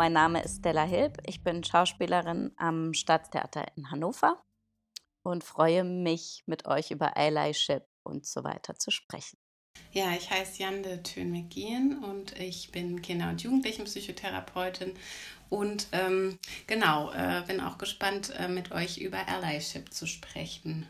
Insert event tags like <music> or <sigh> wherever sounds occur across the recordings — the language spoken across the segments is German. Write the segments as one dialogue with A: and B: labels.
A: mein Name ist Stella Hilb. Ich bin Schauspielerin am Staatstheater in Hannover und freue mich, mit euch über Allyship und so weiter zu sprechen.
B: Ja, ich heiße Jande Thön-McGehan und ich bin Kinder- und Jugendlichenpsychotherapeutin und ähm, genau, äh, bin auch gespannt, äh, mit euch über Allyship zu sprechen.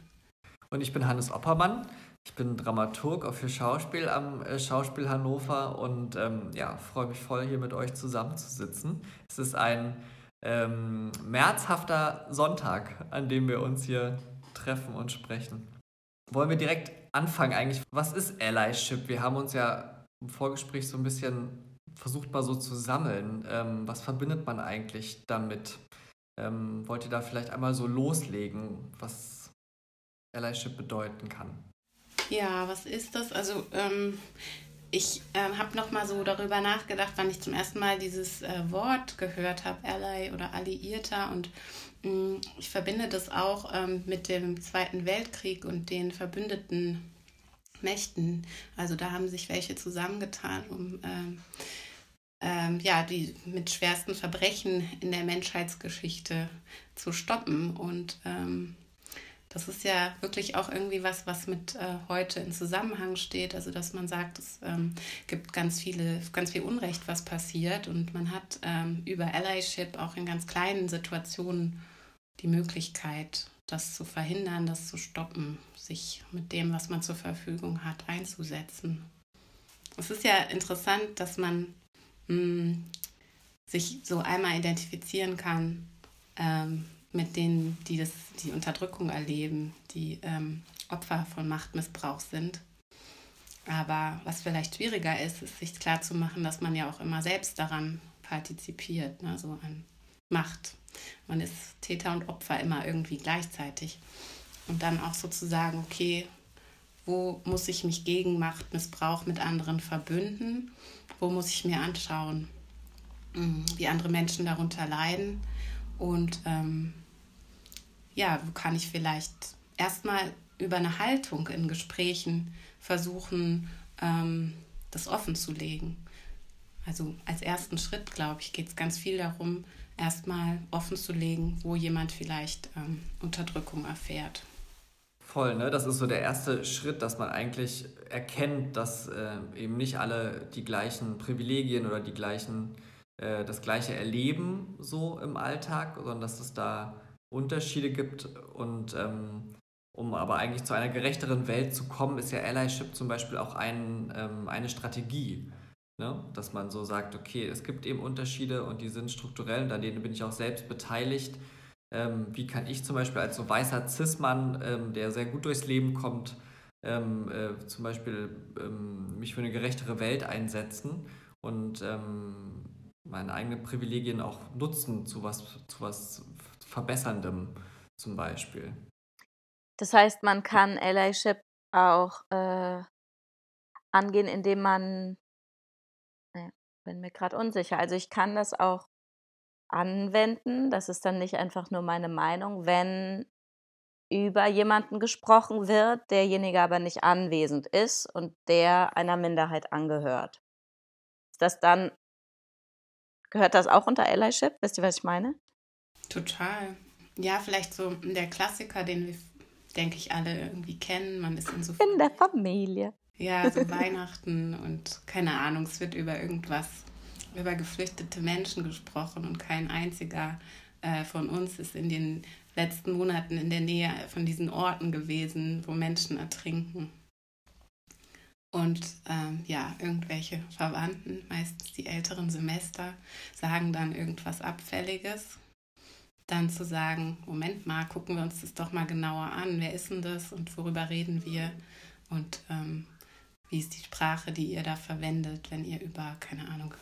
C: Und ich bin Hannes Oppermann. Ich bin Dramaturg auch für Schauspiel am äh, Schauspiel Hannover und ähm, ja, freue mich voll, hier mit euch zusammenzusitzen. Es ist ein ähm, märzhafter Sonntag, an dem wir uns hier treffen und sprechen. Wollen wir direkt anfangen eigentlich? Was ist Allyship? Wir haben uns ja im Vorgespräch so ein bisschen versucht mal so zu sammeln. Ähm, was verbindet man eigentlich damit? Ähm, wollt ihr da vielleicht einmal so loslegen, was Allyship bedeuten kann?
B: Ja, was ist das? Also ähm, ich äh, habe noch mal so darüber nachgedacht, wann ich zum ersten Mal dieses äh, Wort gehört habe, Ally oder Alliierter. Und mh, mm, ich verbinde das auch ähm, mit dem Zweiten Weltkrieg und den verbündeten Mächten. Also da haben sich welche zusammengetan, um ähm, ähm, ja, die mit schwersten Verbrechen in der Menschheitsgeschichte zu stoppen. Und ähm, das ist ja wirklich auch irgendwie was, was mit äh, heute in Zusammenhang steht. Also dass man sagt, es ähm, gibt ganz viele, ganz viel Unrecht, was passiert und man hat ähm, über Allyship auch in ganz kleinen Situationen die Möglichkeit, das zu verhindern, das zu stoppen, sich mit dem, was man zur Verfügung hat, einzusetzen. Es ist ja interessant, dass man mh, hm, sich so einmal identifizieren kann ähm, mit denen, die das, die Unterdrückung erleben, die ähm, Opfer von Machtmissbrauch sind. Aber was vielleicht schwieriger ist, ist sich klarzumachen, dass man ja auch immer selbst daran partizipiert, ne? so an Macht. Man ist Täter und Opfer immer irgendwie gleichzeitig. Und dann auch sozusagen, okay, wo muss ich mich gegen Machtmissbrauch mit anderen verbünden? Wo muss ich mir anschauen, hm, wie andere Menschen darunter leiden? Und ähm, ja, kann ich vielleicht erstmal über eine Haltung in Gesprächen versuchen, ähm, das offen zu legen. Also als ersten Schritt, glaube ich, geht es ganz viel darum, erstmal offen zu legen, wo jemand vielleicht ähm, Unterdrückung erfährt.
C: Voll, ne? Das ist so der erste Schritt, dass man eigentlich erkennt, dass äh, eben nicht alle die gleichen Privilegien oder die gleichen, äh, das gleiche erleben so im Alltag, sondern dass es da Unterschiede gibt und ähm, um aber eigentlich zu einer gerechteren Welt zu kommen, ist ja Allyship zum Beispiel auch ein, ähm, eine Strategie. Ne? Dass man so sagt, okay, es gibt eben Unterschiede und die sind strukturell und an denen bin ich auch selbst beteiligt. Ähm, wie kann ich zum Beispiel als so weißer Cis-Mann, ähm, der sehr gut durchs Leben kommt, ähm, äh, zum Beispiel ähm, mich für eine gerechtere Welt einsetzen und meine eigenen Privilegien auch nutzen zu was, zu was Verbesserndem zum Beispiel.
A: Das heißt, man kann Allyship auch äh, angehen, indem man, ne, bin mir gerade unsicher, also ich kann das auch anwenden, das ist dann nicht einfach nur meine Meinung, wenn über jemanden gesprochen wird, derjenige aber nicht anwesend ist und der einer Minderheit angehört. Ist das dann, gehört das auch unter Allyship? Wisst ihr, was ich meine?
B: Total. Ja, vielleicht so der Klassiker, den wir, denke ich, alle irgendwie kennen. Man ist in so.
A: In der Familie.
B: Ja, so Weihnachten und keine Ahnung, es wird über irgendwas, über geflüchtete Menschen gesprochen und kein einziger äh, von uns ist in den letzten Monaten in der Nähe von diesen Orten gewesen, wo Menschen ertrinken. Und ähm, ja, irgendwelche Verwandten, meistens die älteren Semester, sagen dann irgendwas Abfälliges dann zu sagen, Moment mal, gucken wir uns das doch mal genauer an. Wer ist denn das und worüber reden wir? Und ähm, wie ist die Sprache, die ihr da verwendet, wenn ihr über, keine Ahnung,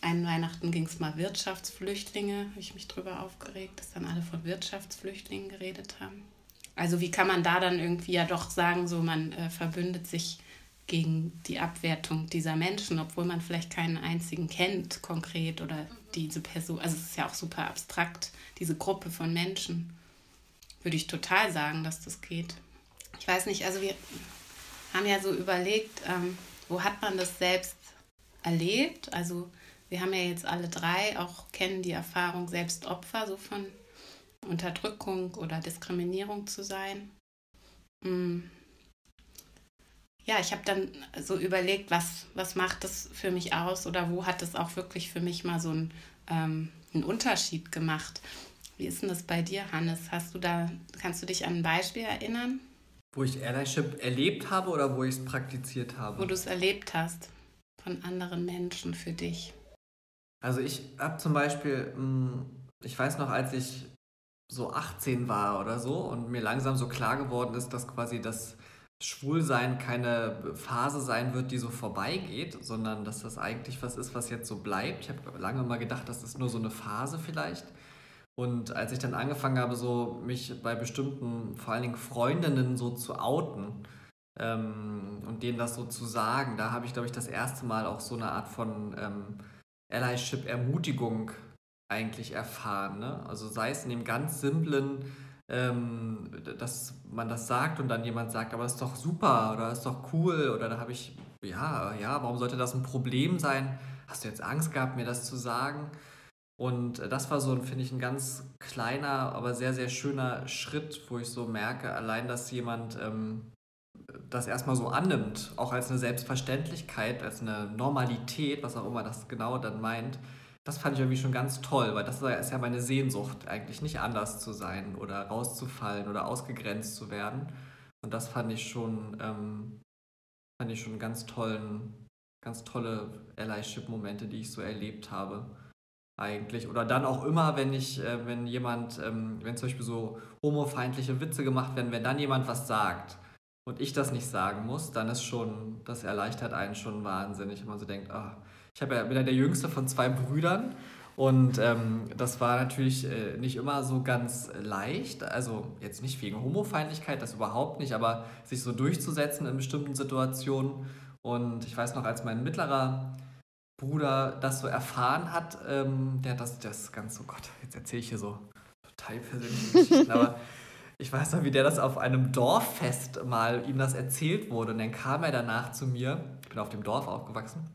B: einen Weihnachten ging es mal Wirtschaftsflüchtlinge, habe ich mich drüber aufgeregt, dass dann alle von Wirtschaftsflüchtlingen geredet haben. Also wie kann man da dann irgendwie ja doch sagen, so man äh, verbündet sich gegen die Abwertung dieser Menschen, obwohl man vielleicht keinen einzigen kennt konkret oder diese Person, also es ist ja auch super abstrakt, diese Gruppe von Menschen, würde ich total sagen, dass das geht. Ich weiß nicht, also wir haben ja so überlegt, ähm, wo hat man das selbst erlebt? Also wir haben ja jetzt alle drei auch kennen die Erfahrung, selbst Opfer so von Unterdrückung oder Diskriminierung zu sein. Ja, ich habe dann so überlegt, was, was macht das für mich aus oder wo hat es auch wirklich für mich mal so einen, ähm, einen Unterschied gemacht. Wie ist denn das bei dir, Hannes? Hast du da, kannst du dich an ein Beispiel erinnern?
C: Wo ich Allyship erlebt habe oder wo ich es praktiziert habe?
B: Wo du es erlebt hast von anderen Menschen für dich.
C: Also ich habe zum Beispiel, mm, ich weiß noch, als ich so 18 war oder so und mir langsam so klar geworden ist, dass quasi das Schwulsein keine Phase sein wird, die so vorbeigeht, sondern dass das eigentlich was ist, was jetzt so bleibt. Ich habe lange mal gedacht, das ist nur so eine Phase vielleicht. Und als ich dann angefangen habe, so mich bei bestimmten, vor allen Dingen Freundinnen so zu outen ähm, und denen das so zu sagen, da habe ich, glaube ich, das erste Mal auch so eine Art von ähm, Allyship-Ermutigung eigentlich erfahren. Ne? Also sei es in dem ganz simplen, ähm, dass man das sagt und dann jemand sagt, aber das ist doch super oder das ist doch cool oder da habe ich, ja, ja, warum sollte das ein Problem sein? Hast du jetzt Angst gehabt, mir das zu sagen? Und das war so, finde ich, ein ganz kleiner, aber sehr, sehr schöner Schritt, wo ich so merke, allein, dass jemand ähm, das erstmal so annimmt, auch als eine Selbstverständlichkeit, als eine Normalität, was auch immer das genau dann meint, das fand ich irgendwie schon ganz toll, weil das ist ja meine Sehnsucht, eigentlich nicht anders zu sein oder rauszufallen oder ausgegrenzt zu werden. Und das fand ich schon, ähm, fand ich schon ganz tollen, ganz tolle Allyship-Momente, die ich so erlebt habe. Eigentlich. Oder dann auch immer, wenn ich, äh, wenn jemand, ähm, wenn zum Beispiel so homofeindliche Witze gemacht werden, wenn dann jemand was sagt und ich das nicht sagen muss, dann ist schon, das erleichtert einen schon wahnsinnig, wenn man so denkt, ach, ich ja, bin ja der jüngste von zwei Brüdern und ähm, das war natürlich äh, nicht immer so ganz leicht. Also jetzt nicht wegen Homofeindlichkeit, das überhaupt nicht, aber sich so durchzusetzen in bestimmten Situationen. Und ich weiß noch, als mein mittlerer Bruder das so erfahren hat, ähm, der hat das, das ganz, oh Gott, jetzt erzähle ich hier so total persönliche Geschichten, aber <laughs> ich weiß noch, wie der das auf einem Dorffest mal ihm das erzählt wurde. Und dann kam er danach zu mir, ich bin auf dem Dorf aufgewachsen,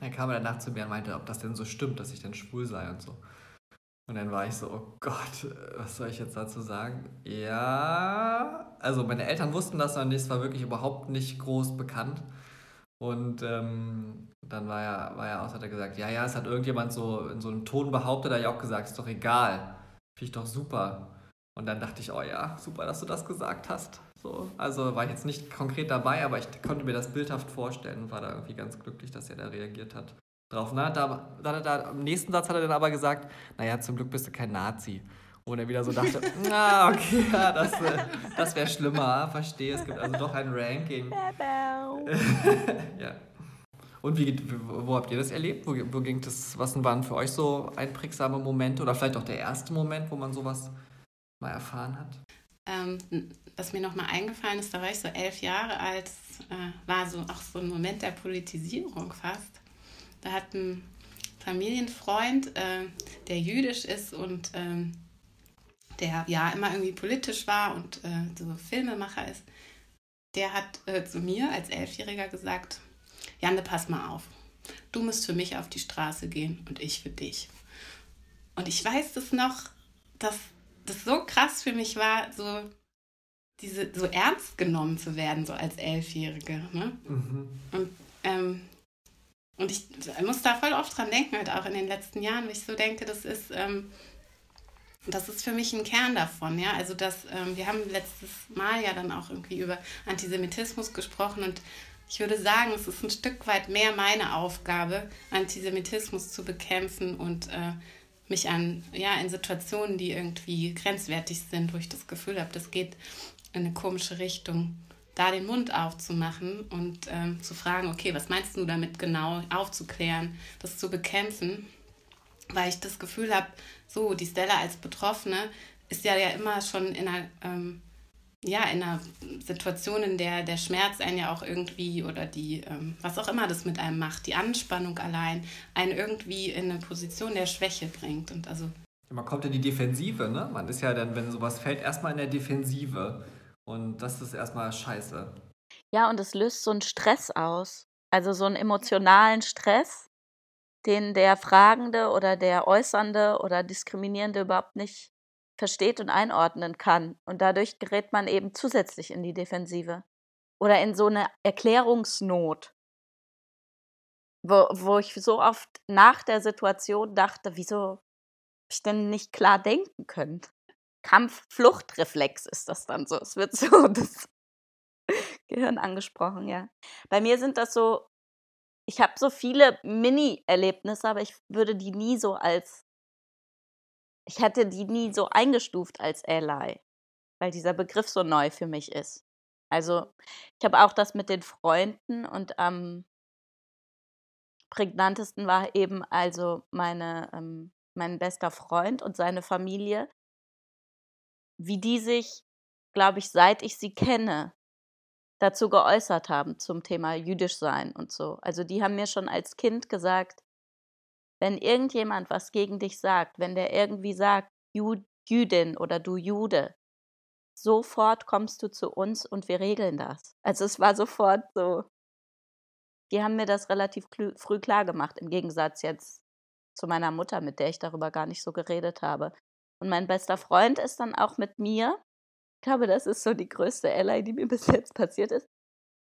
C: dann kam er danach zu mir und meinte, ob das denn so stimmt, dass ich denn schwul sei und so. Und dann war ich so, oh Gott, was soll ich jetzt dazu sagen? Ja, also meine Eltern wussten das noch nicht, es war wirklich überhaupt nicht groß bekannt. Und ähm, dann war er, war er aus, hat er gesagt, ja, ja, es hat irgendjemand so in so einem Ton behauptet, da ich auch gesagt, ist doch egal, finde ich doch super. Und dann dachte ich, oh ja, super, dass du das gesagt hast. So, also war ich jetzt nicht konkret dabei, aber ich konnte mir das bildhaft vorstellen und war da irgendwie ganz glücklich, dass er da reagiert hat. Drauf. Na, da, da, da, Im nächsten Satz hat er dann aber gesagt, naja, zum Glück bist du kein Nazi. Und er wieder so dachte, <laughs> na, okay, ja, das, äh, das wäre schlimmer, verstehe. Es gibt also doch ein Ranking. <laughs> ja. Und wie, wo habt ihr das erlebt? Wo, wo ging das, was waren für euch so einprägsame Momente oder vielleicht auch der erste Moment, wo man sowas mal erfahren hat?
B: Ähm, was mir nochmal eingefallen ist, da war ich so elf Jahre alt, äh, war so auch so ein Moment der Politisierung fast. Da hat ein Familienfreund, äh, der jüdisch ist und ähm, der ja immer irgendwie politisch war und äh, so Filmemacher ist, der hat äh, zu mir als Elfjähriger gesagt, Janne, pass mal auf. Du musst für mich auf die Straße gehen und ich für dich. Und ich weiß das noch, dass das so krass für mich war, so diese so ernst genommen zu werden, so als Elfjährige. Ne? Mhm. Und, ähm, und ich, muss da voll oft dran denken, halt auch in den letzten Jahren, wo ich so denke, das ist, ähm, das ist für mich ein Kern davon, ja. Also das, ähm, wir haben letztes Mal ja dann auch irgendwie über Antisemitismus gesprochen und ich würde sagen, es ist ein Stück weit mehr meine Aufgabe, Antisemitismus zu bekämpfen und äh, mich an, ja, in Situationen, die irgendwie grenzwertig sind, wo ich das Gefühl habe, das geht in eine komische Richtung, da den Mund aufzumachen und ähm, zu fragen, okay, was meinst du damit genau, aufzuklären, das zu bekämpfen, weil ich das Gefühl habe, so, die Stella als Betroffene ist ja, ja immer schon in einer ähm, ja, in einer Situation, in der der Schmerz einen ja auch irgendwie oder die, ähm, was auch immer das mit einem macht, die Anspannung allein, einen irgendwie in eine Position der Schwäche bringt. Und also
C: man kommt in die Defensive, ne? Man ist ja dann, wenn sowas fällt, erstmal in der Defensive. Und das ist erstmal scheiße.
A: Ja, und es löst so einen Stress aus. Also so einen emotionalen Stress, den der Fragende oder der Äußernde oder Diskriminierende überhaupt nicht versteht und einordnen kann. Und dadurch gerät man eben zusätzlich in die Defensive oder in so eine Erklärungsnot, wo, wo ich so oft nach der Situation dachte, wieso ich denn nicht klar denken können? Kampf-Fluchtreflex ist das dann so. Es wird so <laughs> das Gehirn angesprochen, ja. Bei mir sind das so, ich habe so viele Mini-Erlebnisse, aber ich würde die nie so als, ich hätte die nie so eingestuft als Ally, weil dieser Begriff so neu für mich ist. Also ich habe auch das mit den Freunden und am prägnantesten war eben also meine, ähm, mein bester Freund und seine Familie, wie die sich, glaube ich, seit ich sie kenne, dazu geäußert haben zum Thema jüdisch sein und so. Also die haben mir schon als Kind gesagt, wenn irgendjemand was gegen dich sagt, wenn der irgendwie sagt, Jüdin oder du Jude, sofort kommst du zu uns und wir regeln das. Also es war sofort so, die haben mir das relativ früh klar gemacht, im Gegensatz jetzt zu meiner Mutter, mit der ich darüber gar nicht so geredet habe. Und mein bester Freund ist dann auch mit mir, ich glaube, das ist so die größte Ally, die mir <laughs> bis jetzt passiert ist,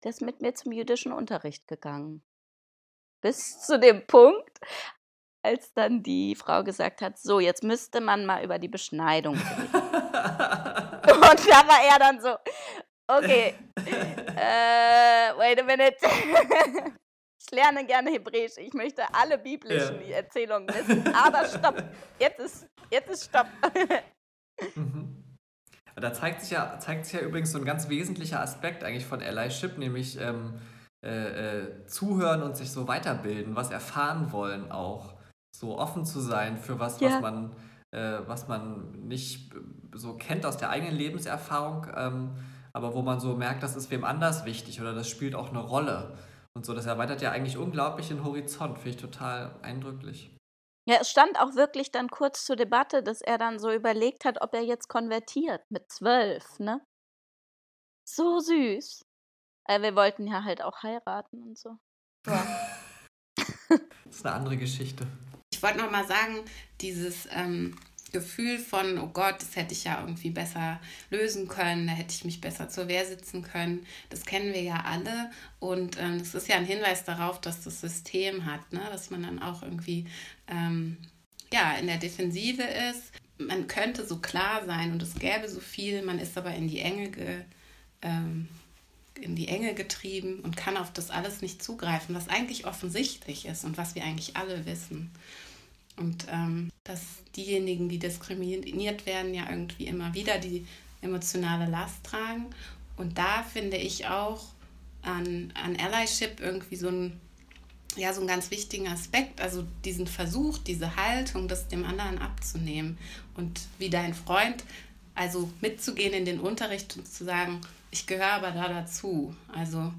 A: der ist mit mir zum jüdischen Unterricht gegangen. Bis zu dem Punkt, als dann die Frau gesagt hat, so, jetzt müsste man mal über die Beschneidung reden. <laughs> Und da war er dann so, okay, äh, wait a minute. ich lerne gerne Hebräisch, ich möchte alle biblischen ja. Erzählungen wissen, aber stopp, jetzt ist, jetzt ist stopp.
C: mhm. Da zeigt sich, ja, zeigt sich ja übrigens so ein ganz wesentlicher Aspekt eigentlich von Allyship, nämlich ähm, äh, äh, zuhören und sich so weiterbilden, was erfahren wollen auch. So offen zu sein für was, ja. was man äh, was man nicht so kennt aus der eigenen Lebenserfahrung, ähm, aber wo man so merkt, das ist wem anders wichtig oder das spielt auch eine Rolle. Und so, das erweitert ja eigentlich unglaublich den Horizont, finde ich total eindrücklich.
A: Ja, es stand auch wirklich dann kurz zur Debatte, dass er dann so überlegt hat, ob er jetzt konvertiert mit zwölf, ne? So süß. Äh, wir wollten ja halt auch heiraten und so. Ja. <laughs>
C: das ist eine andere Geschichte.
B: Ich wollte noch mal sagen, dieses ähm, Gefühl von, oh Gott, das hätte ich ja irgendwie besser lösen können, da hätte ich mich besser zur Wehr sitzen können, das kennen wir ja alle. Und ähm, das ist ja ein Hinweis darauf, dass das System hat, ne? dass man dann auch irgendwie ähm, ja, in der Defensive ist. Man könnte so klar sein und es gäbe so viel, man ist aber in die Enge ge, ähm, in die Enge getrieben und kann auf das alles nicht zugreifen, was eigentlich offensichtlich ist und was wir eigentlich alle wissen. Und ähm, dass diejenigen, die diskriminiert werden, ja irgendwie immer wieder die emotionale Last tragen. Und da finde ich auch an, an Allyship irgendwie so ein ja, so einen ganz wichtigen Aspekt, also diesen Versuch, diese Haltung, das dem anderen abzunehmen und wie dein Freund, also mitzugehen in den Unterricht und zu sagen, ich gehöre aber da dazu. Also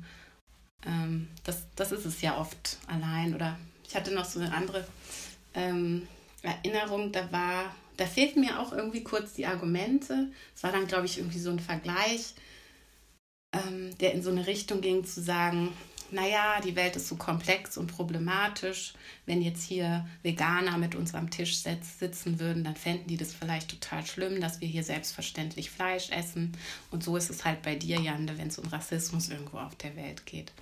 B: ähm, das, das ist es ja oft allein. Oder ich hatte noch so eine andere ähm, Erinnerung, da war, da fehlten mir auch irgendwie kurz die Argumente. Es war dann, glaube ich, irgendwie so ein Vergleich, ähm, der in so eine Richtung ging, zu sagen, naja, die Welt ist so komplex und problematisch. Wenn jetzt hier Veganer mit uns am Tisch sitzen würden, dann fänden die das vielleicht total schlimm, dass wir hier selbstverständlich Fleisch essen. Und so ist es halt bei dir, Jande, wenn es um Rassismus irgendwo auf der Welt geht.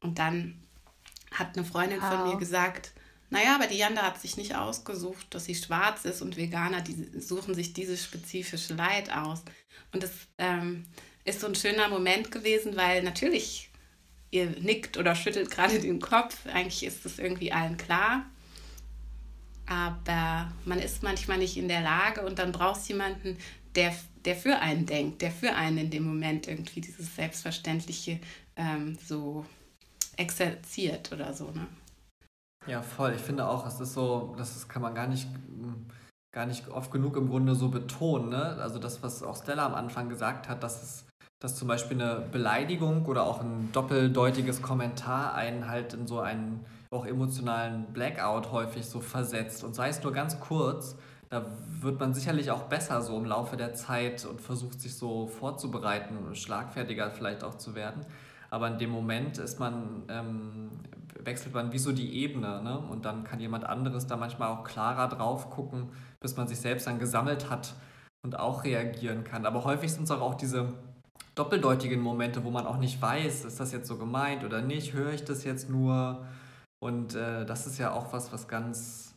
B: Und dann hat eine Freundin wow. von mir gesagt, naja, aber die Janda hat sich nicht ausgesucht, dass sie schwarz ist und Veganer, die suchen sich dieses spezifische Leid aus. Und das ähm, ist so ein schöner Moment gewesen, weil natürlich ihr nickt oder schüttelt gerade den Kopf. Eigentlich ist das irgendwie allen klar. Aber man ist manchmal nicht in der Lage und dann brauchst du jemanden, der, der für einen denkt, der für einen in dem Moment irgendwie dieses Selbstverständliche ähm, so exerziert oder so. Ne?
C: Ja, voll. Ich finde auch, es ist so, das kann man gar nicht, gar nicht oft genug im Grunde so betonen. Ne? Also das, was auch Stella am Anfang gesagt hat, dass es dass zum Beispiel eine Beleidigung oder auch ein doppeldeutiges Kommentar einen halt in so einen auch emotionalen Blackout häufig so versetzt. Und sei es nur ganz kurz, da wird man sicherlich auch besser so im Laufe der Zeit und versucht sich so vorzubereiten, schlagfertiger vielleicht auch zu werden. Aber in dem Moment ist man, ähm, wechselt man wie so die Ebene. Ne? Und dann kann jemand anderes da manchmal auch klarer drauf gucken, bis man sich selbst dann gesammelt hat und auch reagieren kann. Aber häufig sind es auch, auch diese doppeldeutigen Momente, wo man auch nicht weiß, ist das jetzt so gemeint oder nicht, höre ich das jetzt nur? Und äh, das ist ja auch was, was ganz,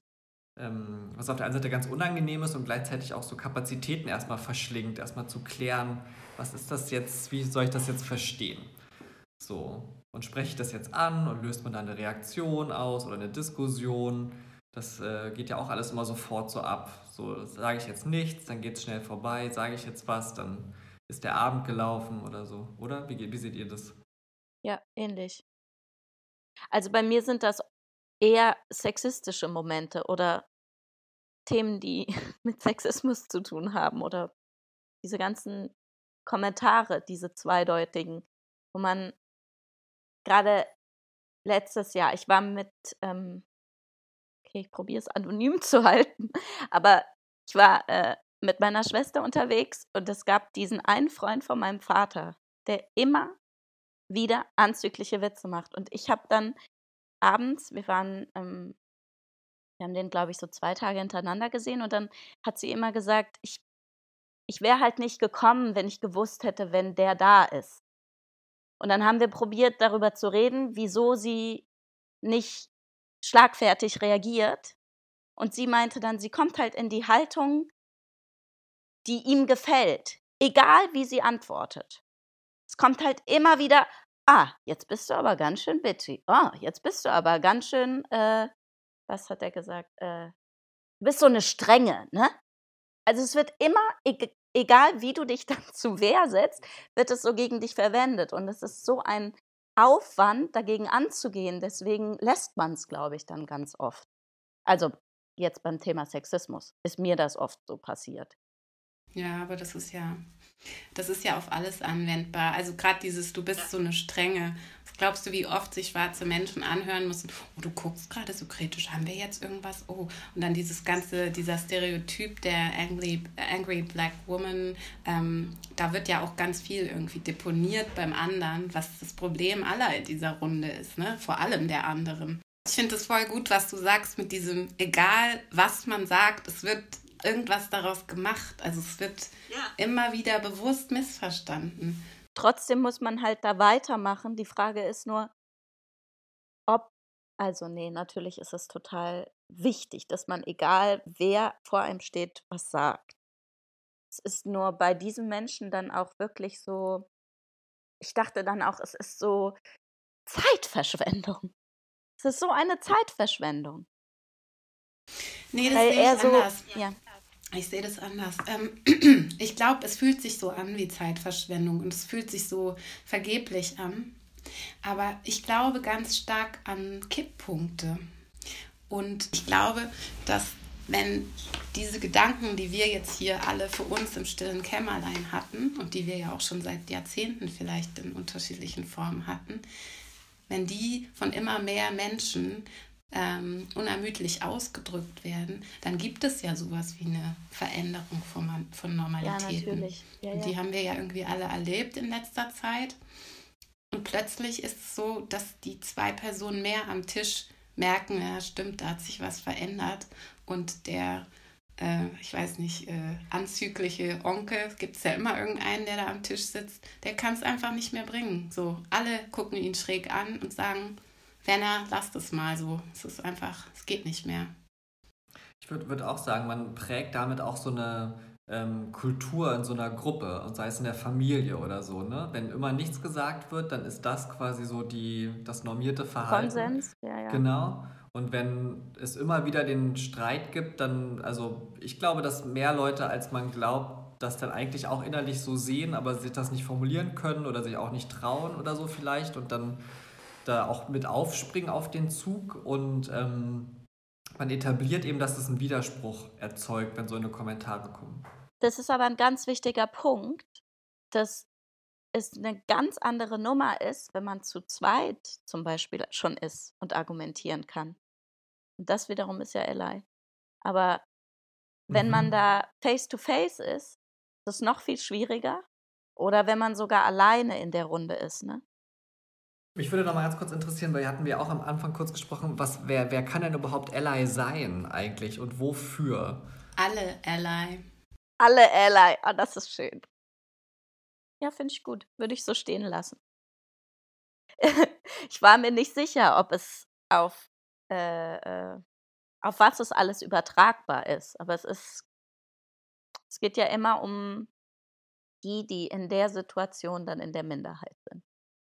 C: ähm, was auf der einen Seite ganz unangenehm ist und gleichzeitig auch so Kapazitäten erstmal verschlingt, erstmal zu klären, was ist das jetzt, wie soll ich das jetzt verstehen? So, und spreche ich das jetzt an und löst man da eine Reaktion aus oder eine Diskussion? Das äh, geht ja auch alles immer sofort so ab. So sage ich jetzt nichts, dann geht es schnell vorbei. Sage ich jetzt was, dann ist der Abend gelaufen oder so, oder? Wie, wie seht ihr das?
A: Ja, ähnlich. Also bei mir sind das eher sexistische Momente oder Themen, die <laughs> mit Sexismus zu tun haben oder diese ganzen Kommentare, diese zweideutigen, wo man gerade letztes Jahr, ich war mit, ähm, okay, ich probiere es anonym <laughs> zu halten, aber ich war äh, mit meiner Schwester unterwegs und es gab diesen einen Freund von meinem Vater, der immer wieder anzügliche Witze macht. Und ich habe dann abends, wir waren, ähm, wir haben den, glaube ich, so zwei Tage hintereinander gesehen und dann hat sie immer gesagt, ich, ich wäre halt nicht gekommen, wenn ich gewusst hätte, wenn der da ist. Und dann haben wir probiert, darüber zu reden, wieso sie nicht schlagfertig reagiert. Und sie meinte dann, sie kommt halt in die Haltung, die ihm gefällt, egal wie sie antwortet. Es kommt halt immer wieder, ah, jetzt bist du aber ganz schön bitchy. Ah, jetzt bist du aber ganz schön, äh, was hat er gesagt? Äh, du bist so eine Strenge, ne? Also es wird immer, egal wie du dich <laughs> dann zu Wehr setzt, wird es so gegen dich verwendet. Und es ist so ein Aufwand, dagegen anzugehen. Deswegen lässt man es, glaube ich, dann ganz oft. Also jetzt beim Thema Sexismus ist mir das oft so passiert.
B: Ja, aber das ist ja, das ist ja auf alles anwendbar. Also gerade dieses, du bist so eine Strenge. Was glaubst du, wie oft sich schwarze Menschen anhören müssen? Oh, du guckst gerade so kritisch. Haben wir jetzt irgendwas? Oh, und dann dieses ganze, dieser Stereotyp der angry, angry black woman. Ähm, da wird ja auch ganz viel irgendwie deponiert beim anderen, was das Problem aller in dieser Runde ist, ne? Vor allem der anderen. Ich finde es voll gut, was du sagst mit diesem, egal was man sagt, es wird irgendwas daraus gemacht. Also es wird ja. immer wieder bewusst missverstanden.
A: Trotzdem muss man halt da weitermachen. Die Frage ist nur, ob, also nee, natürlich ist es total wichtig, dass man, egal wer vor einem steht, was sagt. Es ist nur bei diesen Menschen dann auch wirklich so, ich dachte dann auch, es ist so Zeitverschwendung. Es ist so eine Zeitverschwendung.
B: Nee, das Weil sehe ich so, anders. Ja. Ich sehe das anders. Ähm, <clears throat> ich glaube, es fühlt sich so an wie Zeitverschwendung und es fühlt sich so vergeblich an. Aber ich glaube ganz stark an Kipppunkte. Und ich glaube, dass wenn diese Gedanken, die wir jetzt hier alle für uns im stillen Kämmerlein hatten und die wir ja auch schon seit Jahrzehnten vielleicht in unterschiedlichen Formen hatten, wenn die von immer mehr Menschen ähm, unermüdlich ausgedrückt werden, dann gibt es ja sowas wie eine Veränderung von, von Normalitäten. Ja, natürlich. Ja, ja. Und die haben wir ja irgendwie alle erlebt in letzter Zeit. Und plötzlich ist es so, dass die zwei Personen mehr am Tisch merken, ja stimmt, da hat sich was verändert. Und der, äh, ich weiß nicht, äh, anzügliche Onkel, gibt es ja immer irgendeinen, der da am Tisch sitzt, der kann es einfach nicht mehr bringen. So, alle gucken ihn schräg an und sagen, Werner, lasst es mal so. Es ist einfach, es geht nicht mehr.
C: Ich würde würd auch sagen, man prägt damit auch so eine ähm, Kultur in so einer Gruppe und sei es in der Familie oder so. Ne? Wenn immer nichts gesagt wird, dann ist das quasi so die, das normierte Verhalten.
A: Konsens, ja, ja.
C: Genau. Und wenn es immer wieder den Streit gibt, dann, also ich glaube, dass mehr Leute, als man glaubt, das dann eigentlich auch innerlich so sehen, aber sich das nicht formulieren können oder sich auch nicht trauen oder so vielleicht und dann da auch mit aufspringen auf den Zug und ähm, man etabliert eben, dass es einen Widerspruch erzeugt, wenn so eine Kommentare kommen.
A: Das ist aber ein ganz wichtiger Punkt, dass es eine ganz andere Nummer ist, wenn man zu zweit zum Beispiel schon ist und argumentieren kann. Und das wiederum ist ja Ally. Aber wenn mhm. man da face-to-face -face ist, ist es noch viel schwieriger. Oder wenn man sogar alleine in der Runde ist, ne?
C: Mich würde noch mal ganz kurz interessieren, weil hatten wir auch am Anfang kurz gesprochen, was, wer, wer kann denn überhaupt Ally sein eigentlich und wofür?
B: Alle Ally.
A: Alle Ally. Ah, oh, das ist schön. Ja, finde ich gut. Würde ich so stehen lassen. <laughs> ich war mir nicht sicher, ob es auf, äh, äh, auf was es alles übertragbar ist. Aber es ist, es geht ja immer um die, die in der Situation dann in der Minderheit sind.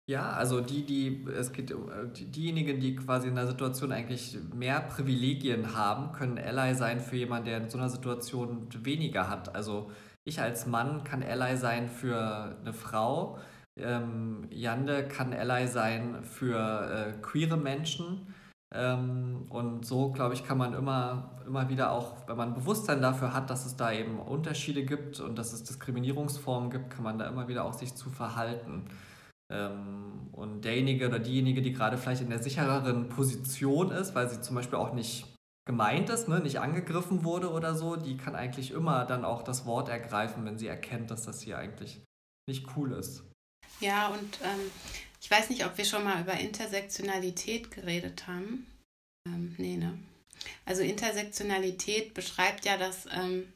C: Ja, also die, die, es geht äh, diejenigen, die quasi in einer Situation eigentlich mehr Privilegien haben, können Ally sein für jemanden, der in so einer Situation weniger hat. Also ich als Mann kann Ally sein für eine Frau. Ähm, Jande kann Ally sein für äh, queere Menschen. Ähm, und so, glaube ich, kann man immer, immer wieder auch, wenn man Bewusstsein dafür hat, dass es da eben Unterschiede gibt und dass es Diskriminierungsformen gibt, kann man da immer wieder auch sich zu verhalten. Ähm, und derjenige oder diejenige, die gerade vielleicht in der sichereren Position ist, weil sie zum Beispiel auch nicht gemeint ist, ne, nicht angegriffen wurde oder so, die kann eigentlich immer dann auch das Wort ergreifen, wenn sie erkennt, dass das hier eigentlich nicht cool ist.
B: Ja, und ähm, ich weiß nicht, ob wir schon mal über Intersektionalität geredet haben. Ähm, nee, ne? Also Intersektionalität beschreibt ja, dass ähm,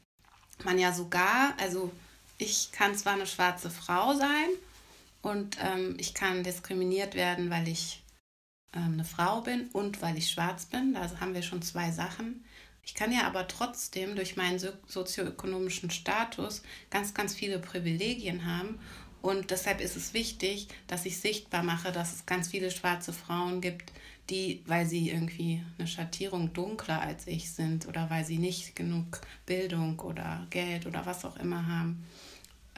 B: man ja sogar, also ich kann zwar eine schwarze Frau sein und ähm, ich kann diskriminiert werden, weil ich ähm, eine Frau bin und weil ich schwarz bin. Da haben wir schon zwei Sachen. Ich kann ja aber trotzdem durch meinen sozioökonomischen Status ganz, ganz viele Privilegien haben. Und deshalb ist es wichtig, dass ich sichtbar mache, dass es ganz viele schwarze Frauen gibt, die, weil sie irgendwie eine Schattierung dunkler als ich sind oder weil sie nicht genug Bildung oder Geld oder was auch immer haben,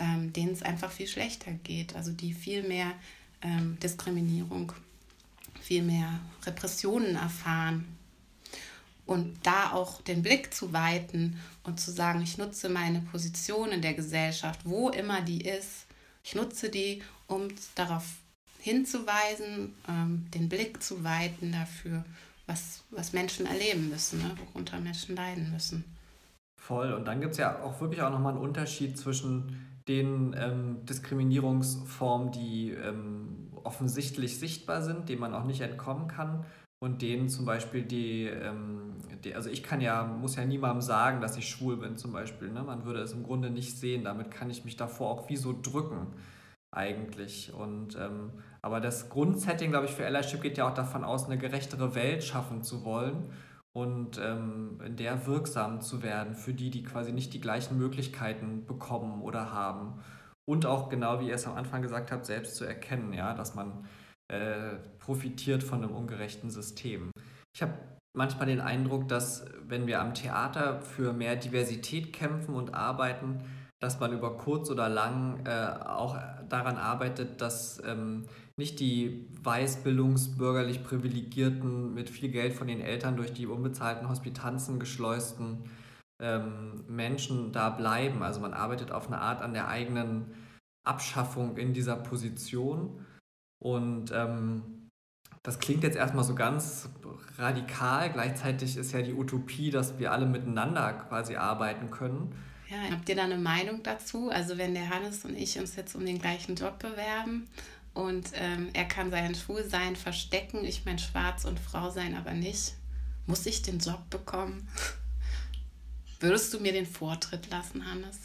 B: ähm, denen es einfach viel schlechter geht. Also die viel mehr ähm, Diskriminierung viel mehr Repressionen erfahren. Und da auch den Blick zu weiten und zu sagen, ich nutze meine Position in der Gesellschaft, wo immer die ist, ich nutze die, um darauf hinzuweisen, ähm, den Blick zu weiten dafür, was, was Menschen erleben müssen, ne? worunter Menschen leiden müssen.
C: Voll. Und dann gibt es ja auch wirklich auch nochmal einen Unterschied zwischen den ähm, Diskriminierungsformen, die ähm, offensichtlich sichtbar sind, denen man auch nicht entkommen kann und denen zum Beispiel die, ähm, die, also ich kann ja, muss ja niemandem sagen, dass ich schwul bin zum Beispiel, ne? man würde es im Grunde nicht sehen, damit kann ich mich davor auch wie so drücken eigentlich und ähm, aber das Grundsetting, glaube ich, für Allyship geht ja auch davon aus, eine gerechtere Welt schaffen zu wollen und ähm, in der wirksam zu werden für die, die quasi nicht die gleichen Möglichkeiten bekommen oder haben und auch genau wie ihr es am Anfang gesagt habt, selbst zu erkennen, ja, dass man äh, profitiert von einem ungerechten System. Ich habe manchmal den Eindruck, dass wenn wir am Theater für mehr Diversität kämpfen und arbeiten, dass man über kurz oder lang äh, auch daran arbeitet, dass ähm, nicht die weißbildungsbürgerlich privilegierten, mit viel Geld von den Eltern durch die unbezahlten Hospitanzen geschleusten ähm, Menschen da bleiben. Also man arbeitet auf eine Art an der eigenen Abschaffung in dieser Position. Und ähm, das klingt jetzt erstmal so ganz radikal. Gleichzeitig ist ja die Utopie, dass wir alle miteinander quasi arbeiten können.
B: Ja, habt ihr da eine Meinung dazu? Also wenn der Hannes und ich uns jetzt um den gleichen Job bewerben und ähm, er kann sein Schwulsein verstecken, ich mein Schwarz und Frau sein aber nicht, muss ich den Job bekommen? <laughs> Würdest du mir den Vortritt lassen, Hannes?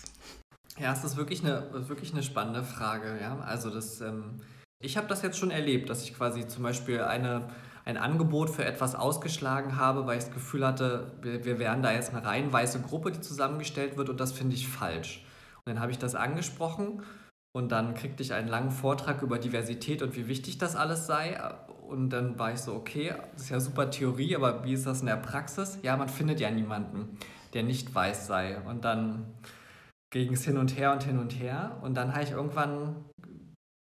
C: Ja, es ist wirklich eine, wirklich eine spannende Frage. Ja? Also das, ähm, ich habe das jetzt schon erlebt, dass ich quasi zum Beispiel eine, ein Angebot für etwas ausgeschlagen habe, weil ich das Gefühl hatte, wir, wir wären da jetzt eine rein weiße Gruppe, die zusammengestellt wird und das finde ich falsch. Und dann habe ich das angesprochen und dann kriegte ich einen langen Vortrag über Diversität und wie wichtig das alles sei. Und dann war ich so, okay, das ist ja super Theorie, aber wie ist das in der Praxis? Ja, man findet ja niemanden der nicht weiß sei. Und dann ging es hin und her und hin und her. Und dann habe ich irgendwann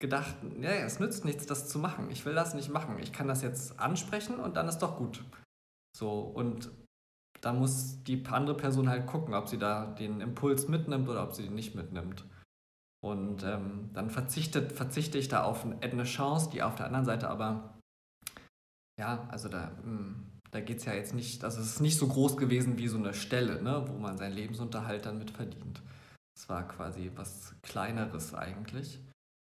C: gedacht, ja, es nützt nichts, das zu machen. Ich will das nicht machen. Ich kann das jetzt ansprechen und dann ist doch gut. So, und da muss die andere Person halt gucken, ob sie da den Impuls mitnimmt oder ob sie den nicht mitnimmt. Und ähm, dann verzichtet, verzichte ich da auf eine Chance, die auf der anderen Seite aber, ja, also da, hm, da geht es ja jetzt nicht, also es ist nicht so groß gewesen wie so eine Stelle, ne, wo man seinen Lebensunterhalt dann mit verdient. Es war quasi was Kleineres eigentlich.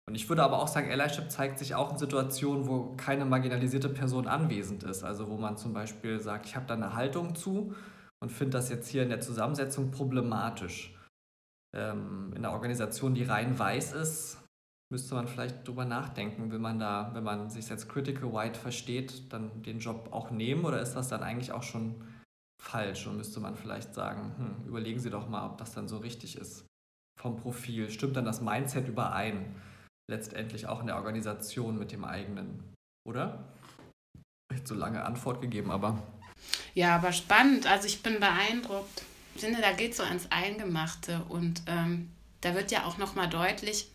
C: Und ich würde aber auch sagen, Allyship zeigt sich auch in Situationen, wo keine marginalisierte Person anwesend ist. Also wo man zum Beispiel sagt, ich habe da eine Haltung zu und finde das jetzt hier in der Zusammensetzung problematisch. Ähm, in einer Organisation, die rein weiß ist, müsste man vielleicht drüber nachdenken, will man da, wenn man sich als Critical White versteht, dann den Job auch nehmen oder ist das dann eigentlich auch schon falsch und müsste man vielleicht sagen, hm, überlegen Sie doch mal, ob das dann so richtig ist vom Profil. Stimmt dann das Mindset überein? letztendlich auch in der Organisation mit dem eigenen, oder? Ich habe so lange Antwort gegeben, aber.
B: Ja, aber spannend. Also ich bin beeindruckt. Ich finde, da geht so ans Eingemachte und ähm, da wird ja auch nochmal deutlich,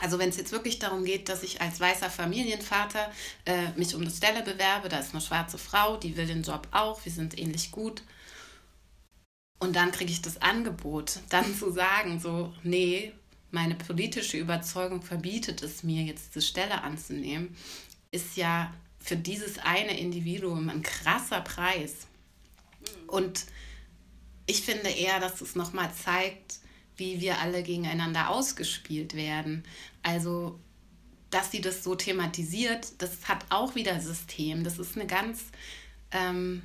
B: also wenn es jetzt wirklich darum geht, dass ich als weißer Familienvater äh, mich um eine Stelle bewerbe, da ist eine schwarze Frau, die will den Job auch, wir sind ähnlich gut. Und dann kriege ich das Angebot, dann zu sagen, so, nee, meine politische Überzeugung verbietet es mir, jetzt diese Stelle anzunehmen, ist ja für dieses eine Individuum ein krasser Preis. Und ich finde eher, dass es nochmal zeigt, wie wir alle gegeneinander ausgespielt werden. Also, dass sie das so thematisiert, das hat auch wieder System. Das ist eine ganz ähm,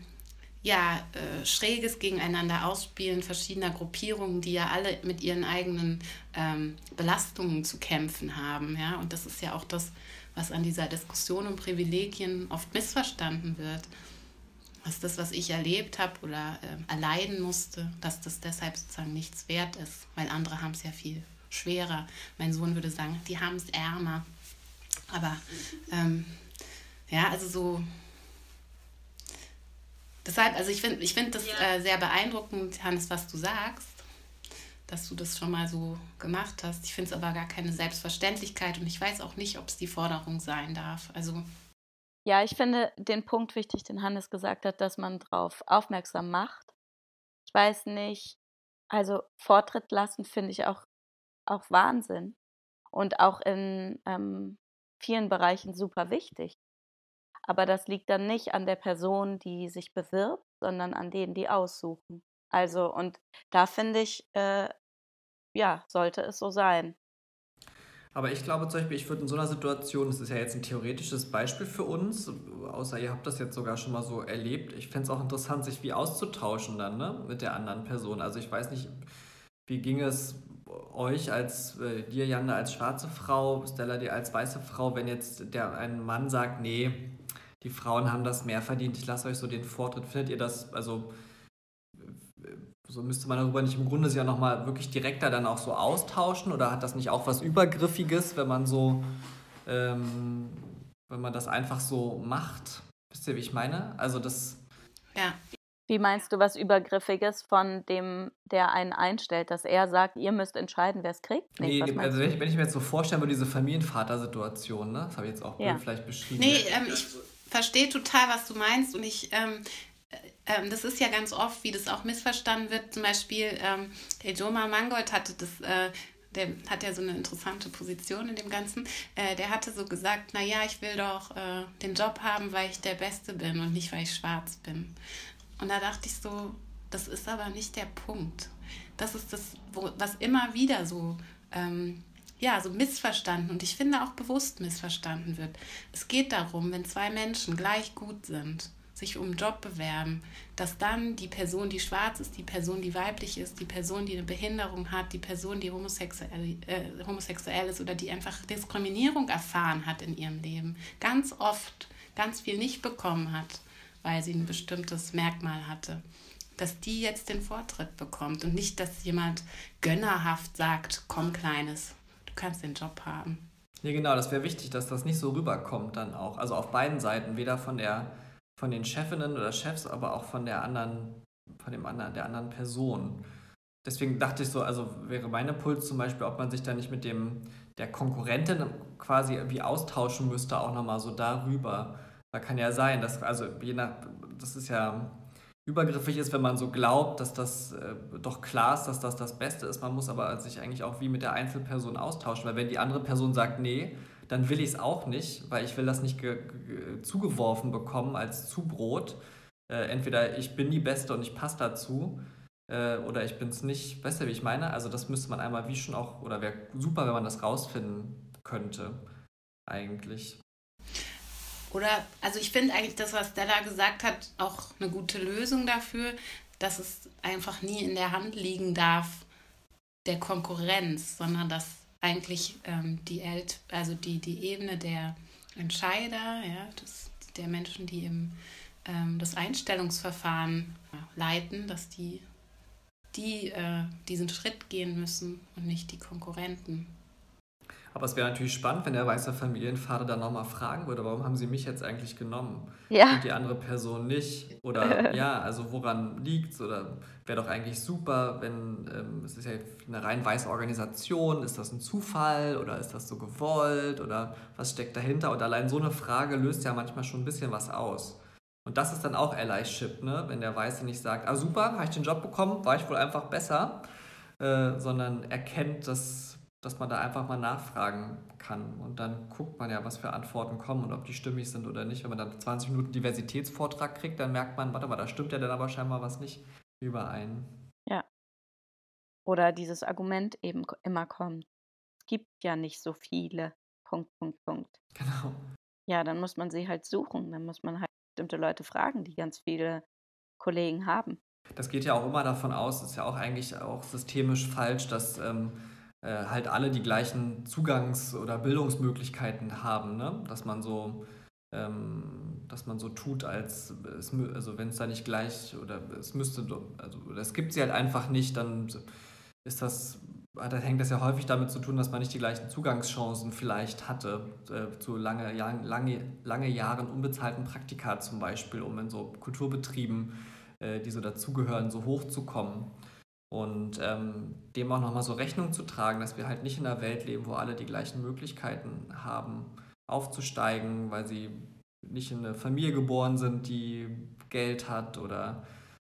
B: ja, äh, schräges Gegeneinander ausspielen verschiedener Gruppierungen, die ja alle mit ihren eigenen ähm, Belastungen zu kämpfen haben. Ja? Und das ist ja auch das, was an dieser Diskussion um Privilegien oft missverstanden wird. Dass das, was ich erlebt habe oder äh, erleiden musste, dass das deshalb sozusagen nichts wert ist, weil andere haben es ja viel schwerer. Mein Sohn würde sagen, die haben es ärmer. Aber ähm, ja, also so Deshalb, also ich finde ich find das ja. äh, sehr beeindruckend, Hannes, was du sagst, dass du das schon mal so gemacht hast. Ich finde es aber gar keine Selbstverständlichkeit und ich weiß auch nicht, ob es die Forderung sein darf. Also
A: ja, ich finde den Punkt wichtig, den Hannes gesagt hat, dass man darauf aufmerksam macht. Ich weiß nicht, also Vortritt lassen finde ich auch, auch Wahnsinn und auch in ähm, vielen Bereichen super wichtig. Aber das liegt dann nicht an der Person, die sich bewirbt, sondern an denen, die aussuchen. Also, und da finde ich, äh, ja, sollte es so sein.
C: Aber ich glaube zum Beispiel, ich würde in so einer Situation, das ist ja jetzt ein theoretisches Beispiel für uns, außer ihr habt das jetzt sogar schon mal so erlebt, ich fände es auch interessant, sich wie auszutauschen dann ne, mit der anderen Person. Also ich weiß nicht, wie ging es euch als äh, dir, Janne, als schwarze Frau, Stella, dir als weiße Frau, wenn jetzt der ein Mann sagt, nee, die Frauen haben das mehr verdient, ich lasse euch so den Vortritt. Findet ihr das, also so müsste man darüber nicht im Grunde sich ja nochmal wirklich direkter dann auch so austauschen oder hat das nicht auch was Übergriffiges, wenn man so, ähm, wenn man das einfach so macht? Wisst ihr, wie ich meine? Also das.
B: Ja.
A: Wie meinst du was Übergriffiges von dem, der einen einstellt, dass er sagt, ihr müsst entscheiden, wer es kriegt?
C: Nee, nee also wenn ich, wenn ich, mir jetzt so vorstelle, diese Familienvater-Situation, ne? das habe ich jetzt auch ja. vielleicht beschrieben.
B: Nee, ähm, ich verstehe total, was du meinst und ich, ähm, äh, ähm, das ist ja ganz oft, wie das auch missverstanden wird. Zum Beispiel, ähm, der Joma Mangold hatte das, äh, der hat ja so eine interessante Position in dem Ganzen. Äh, der hatte so gesagt, naja, ich will doch äh, den Job haben, weil ich der Beste bin und nicht, weil ich schwarz bin. Und da dachte ich so, das ist aber nicht der Punkt. Das ist das, wo, was immer wieder so ähm, ja, so missverstanden und ich finde auch bewusst missverstanden wird. Es geht darum, wenn zwei Menschen gleich gut sind, sich um einen Job bewerben, dass dann die Person, die schwarz ist, die Person, die weiblich ist, die Person, die eine Behinderung hat, die Person, die homosexuell, äh, homosexuell ist oder die einfach Diskriminierung erfahren hat in ihrem Leben, ganz oft ganz viel nicht bekommen hat, weil sie ein bestimmtes Merkmal hatte dass die jetzt den Vortritt bekommt und nicht, dass jemand gönnerhaft sagt, komm Kleines, kannst den Job haben.
C: Ja, genau, das wäre wichtig, dass das nicht so rüberkommt dann auch. Also auf beiden Seiten, weder von der von den Chefinnen oder Chefs, aber auch von der anderen, von dem anderen, der anderen Person. Deswegen dachte ich so, also wäre mein Impuls zum Beispiel, ob man sich da nicht mit dem der Konkurrentin quasi wie austauschen müsste, auch nochmal so darüber. Da kann ja sein, dass, also je nach, das ist ja übergriffig ist, wenn man so glaubt, dass das äh, doch klar ist, dass das das Beste ist. Man muss aber sich eigentlich auch wie mit der Einzelperson austauschen, weil wenn die andere Person sagt, nee, dann will ich es auch nicht, weil ich will das nicht zugeworfen bekommen als Zubrot. Äh, entweder ich bin die Beste und ich passe dazu äh, oder ich bin es nicht. Weißt du, wie ich meine? Also das müsste man einmal wie schon auch, oder wäre super, wenn man das rausfinden könnte, eigentlich.
B: Oder, also ich finde eigentlich das, was Stella gesagt hat, auch eine gute Lösung dafür, dass es einfach nie in der Hand liegen darf der Konkurrenz, sondern dass eigentlich ähm, die, El also die, die Ebene der Entscheider, ja, das, der Menschen, die im, ähm, das Einstellungsverfahren leiten, dass die, die äh, diesen Schritt gehen müssen und nicht die Konkurrenten.
C: Aber es wäre natürlich spannend, wenn der weiße Familienvater dann nochmal fragen würde, warum haben Sie mich jetzt eigentlich genommen
A: ja.
C: und die andere Person nicht? Oder <laughs> ja, also woran liegt es? Oder wäre doch eigentlich super, wenn ähm, es ist ja eine rein weiße Organisation, ist das ein Zufall oder ist das so gewollt oder was steckt dahinter? Und allein so eine Frage löst ja manchmal schon ein bisschen was aus. Und das ist dann auch Allyship, ne? wenn der Weiße nicht sagt, ah super, habe ich den Job bekommen, war ich wohl einfach besser, äh, sondern erkennt, dass dass man da einfach mal nachfragen kann. Und dann guckt man ja, was für Antworten kommen und ob die stimmig sind oder nicht. Wenn man dann 20 Minuten Diversitätsvortrag kriegt, dann merkt man, warte mal, da stimmt ja dann aber scheinbar was nicht überein.
A: Ja. Oder dieses Argument eben immer kommt. Es gibt ja nicht so viele. Punkt, Punkt, Punkt.
C: Genau.
A: Ja, dann muss man sie halt suchen. Dann muss man halt bestimmte Leute fragen, die ganz viele Kollegen haben.
C: Das geht ja auch immer davon aus, ist ja auch eigentlich auch systemisch falsch, dass ähm, äh, halt alle die gleichen Zugangs- oder Bildungsmöglichkeiten haben, ne? dass man so ähm, dass man so tut, als es, also wenn es da nicht gleich oder es müsste, also es gibt sie halt einfach nicht, dann ist das, dann hängt das ja häufig damit zu tun, dass man nicht die gleichen Zugangschancen vielleicht hatte äh, zu lange, lange, lange Jahren unbezahlten Praktika zum Beispiel, um in so Kulturbetrieben, äh, die so dazugehören, so hochzukommen. Und ähm, dem auch nochmal so Rechnung zu tragen, dass wir halt nicht in einer Welt leben, wo alle die gleichen Möglichkeiten haben, aufzusteigen, weil sie nicht in eine Familie geboren sind, die Geld hat oder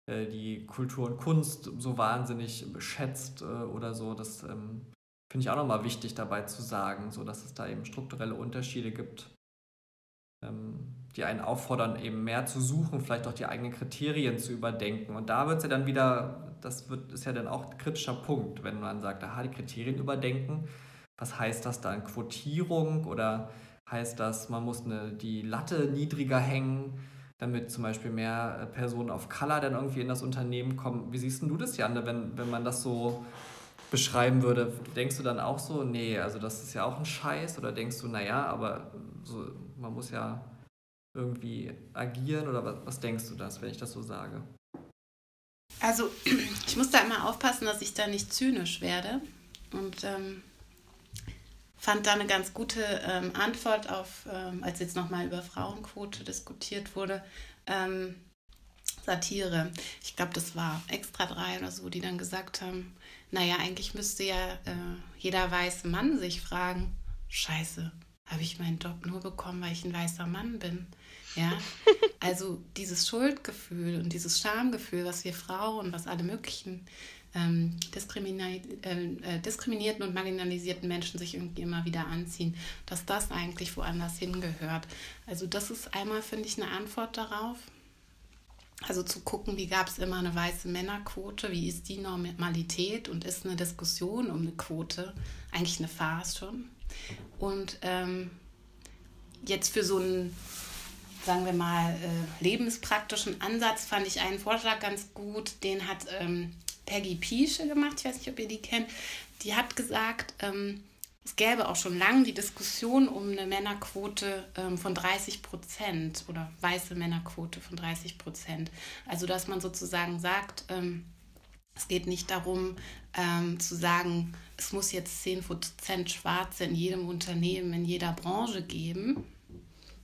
C: äh, die Kultur und Kunst so wahnsinnig schätzt äh, oder so. Das ähm, finde ich auch nochmal wichtig dabei zu sagen, so dass es da eben strukturelle Unterschiede gibt, ähm, die einen auffordern, eben mehr zu suchen, vielleicht auch die eigenen Kriterien zu überdenken. Und da wird es ja dann wieder das wird, ist ja dann auch ein kritischer Punkt, wenn man sagt, aha, die Kriterien überdenken. Was heißt das dann? Quotierung oder heißt das, man muss eine, die Latte niedriger hängen, damit zum Beispiel mehr äh, Personen auf Color dann irgendwie in das Unternehmen kommen? Wie siehst du das, Janne, wenn, wenn man das so beschreiben würde? Denkst du dann auch so, nee, also das ist ja auch ein Scheiß? Oder denkst du, naja, aber so, man muss ja irgendwie agieren? Oder was, was denkst du das, wenn ich das so sage?
B: Also <clears throat> ich muss da immer aufpassen, dass ich da nicht zynisch werde. Und ähm, fand da eine ganz gute ähm, Antwort auf, ähm, als jetzt nochmal über Frauenquote diskutiert wurde, ähm, Satire. Ich glaube, das war extra drei oder so, die dann gesagt haben, naja, eigentlich müsste ja äh, jeder weiße Mann sich fragen, scheiße, habe ich meinen Job nur bekommen, weil ich ein weißer Mann bin. Ja, <laughs> also dieses Schuldgefühl und dieses Schamgefühl, was wir Frauen, was alle möglichen ähm, diskrimini äh, äh, diskriminierten und marginalisierten Menschen sich irgendwie immer wieder anziehen, dass das eigentlich woanders hingehört. Also das ist einmal, finde ich, eine Antwort darauf. Also zu gucken, wie gab es immer eine weiße Männerquote, wie ist die Normalität und ist eine Diskussion um eine Quote eigentlich eine Farce schon. Und ähm, jetzt für so einen sagen wir mal, äh, lebenspraktischen Ansatz fand ich einen Vorschlag ganz gut. Den hat ähm, Peggy Piesche gemacht. Ich weiß nicht, ob ihr die kennt. Die hat gesagt, ähm, es gäbe auch schon lange die Diskussion um eine Männerquote ähm, von 30 Prozent oder weiße Männerquote von 30 Prozent. Also, dass man sozusagen sagt, ähm, es geht nicht darum ähm, zu sagen, es muss jetzt 10 Prozent Schwarze in jedem Unternehmen, in jeder Branche geben,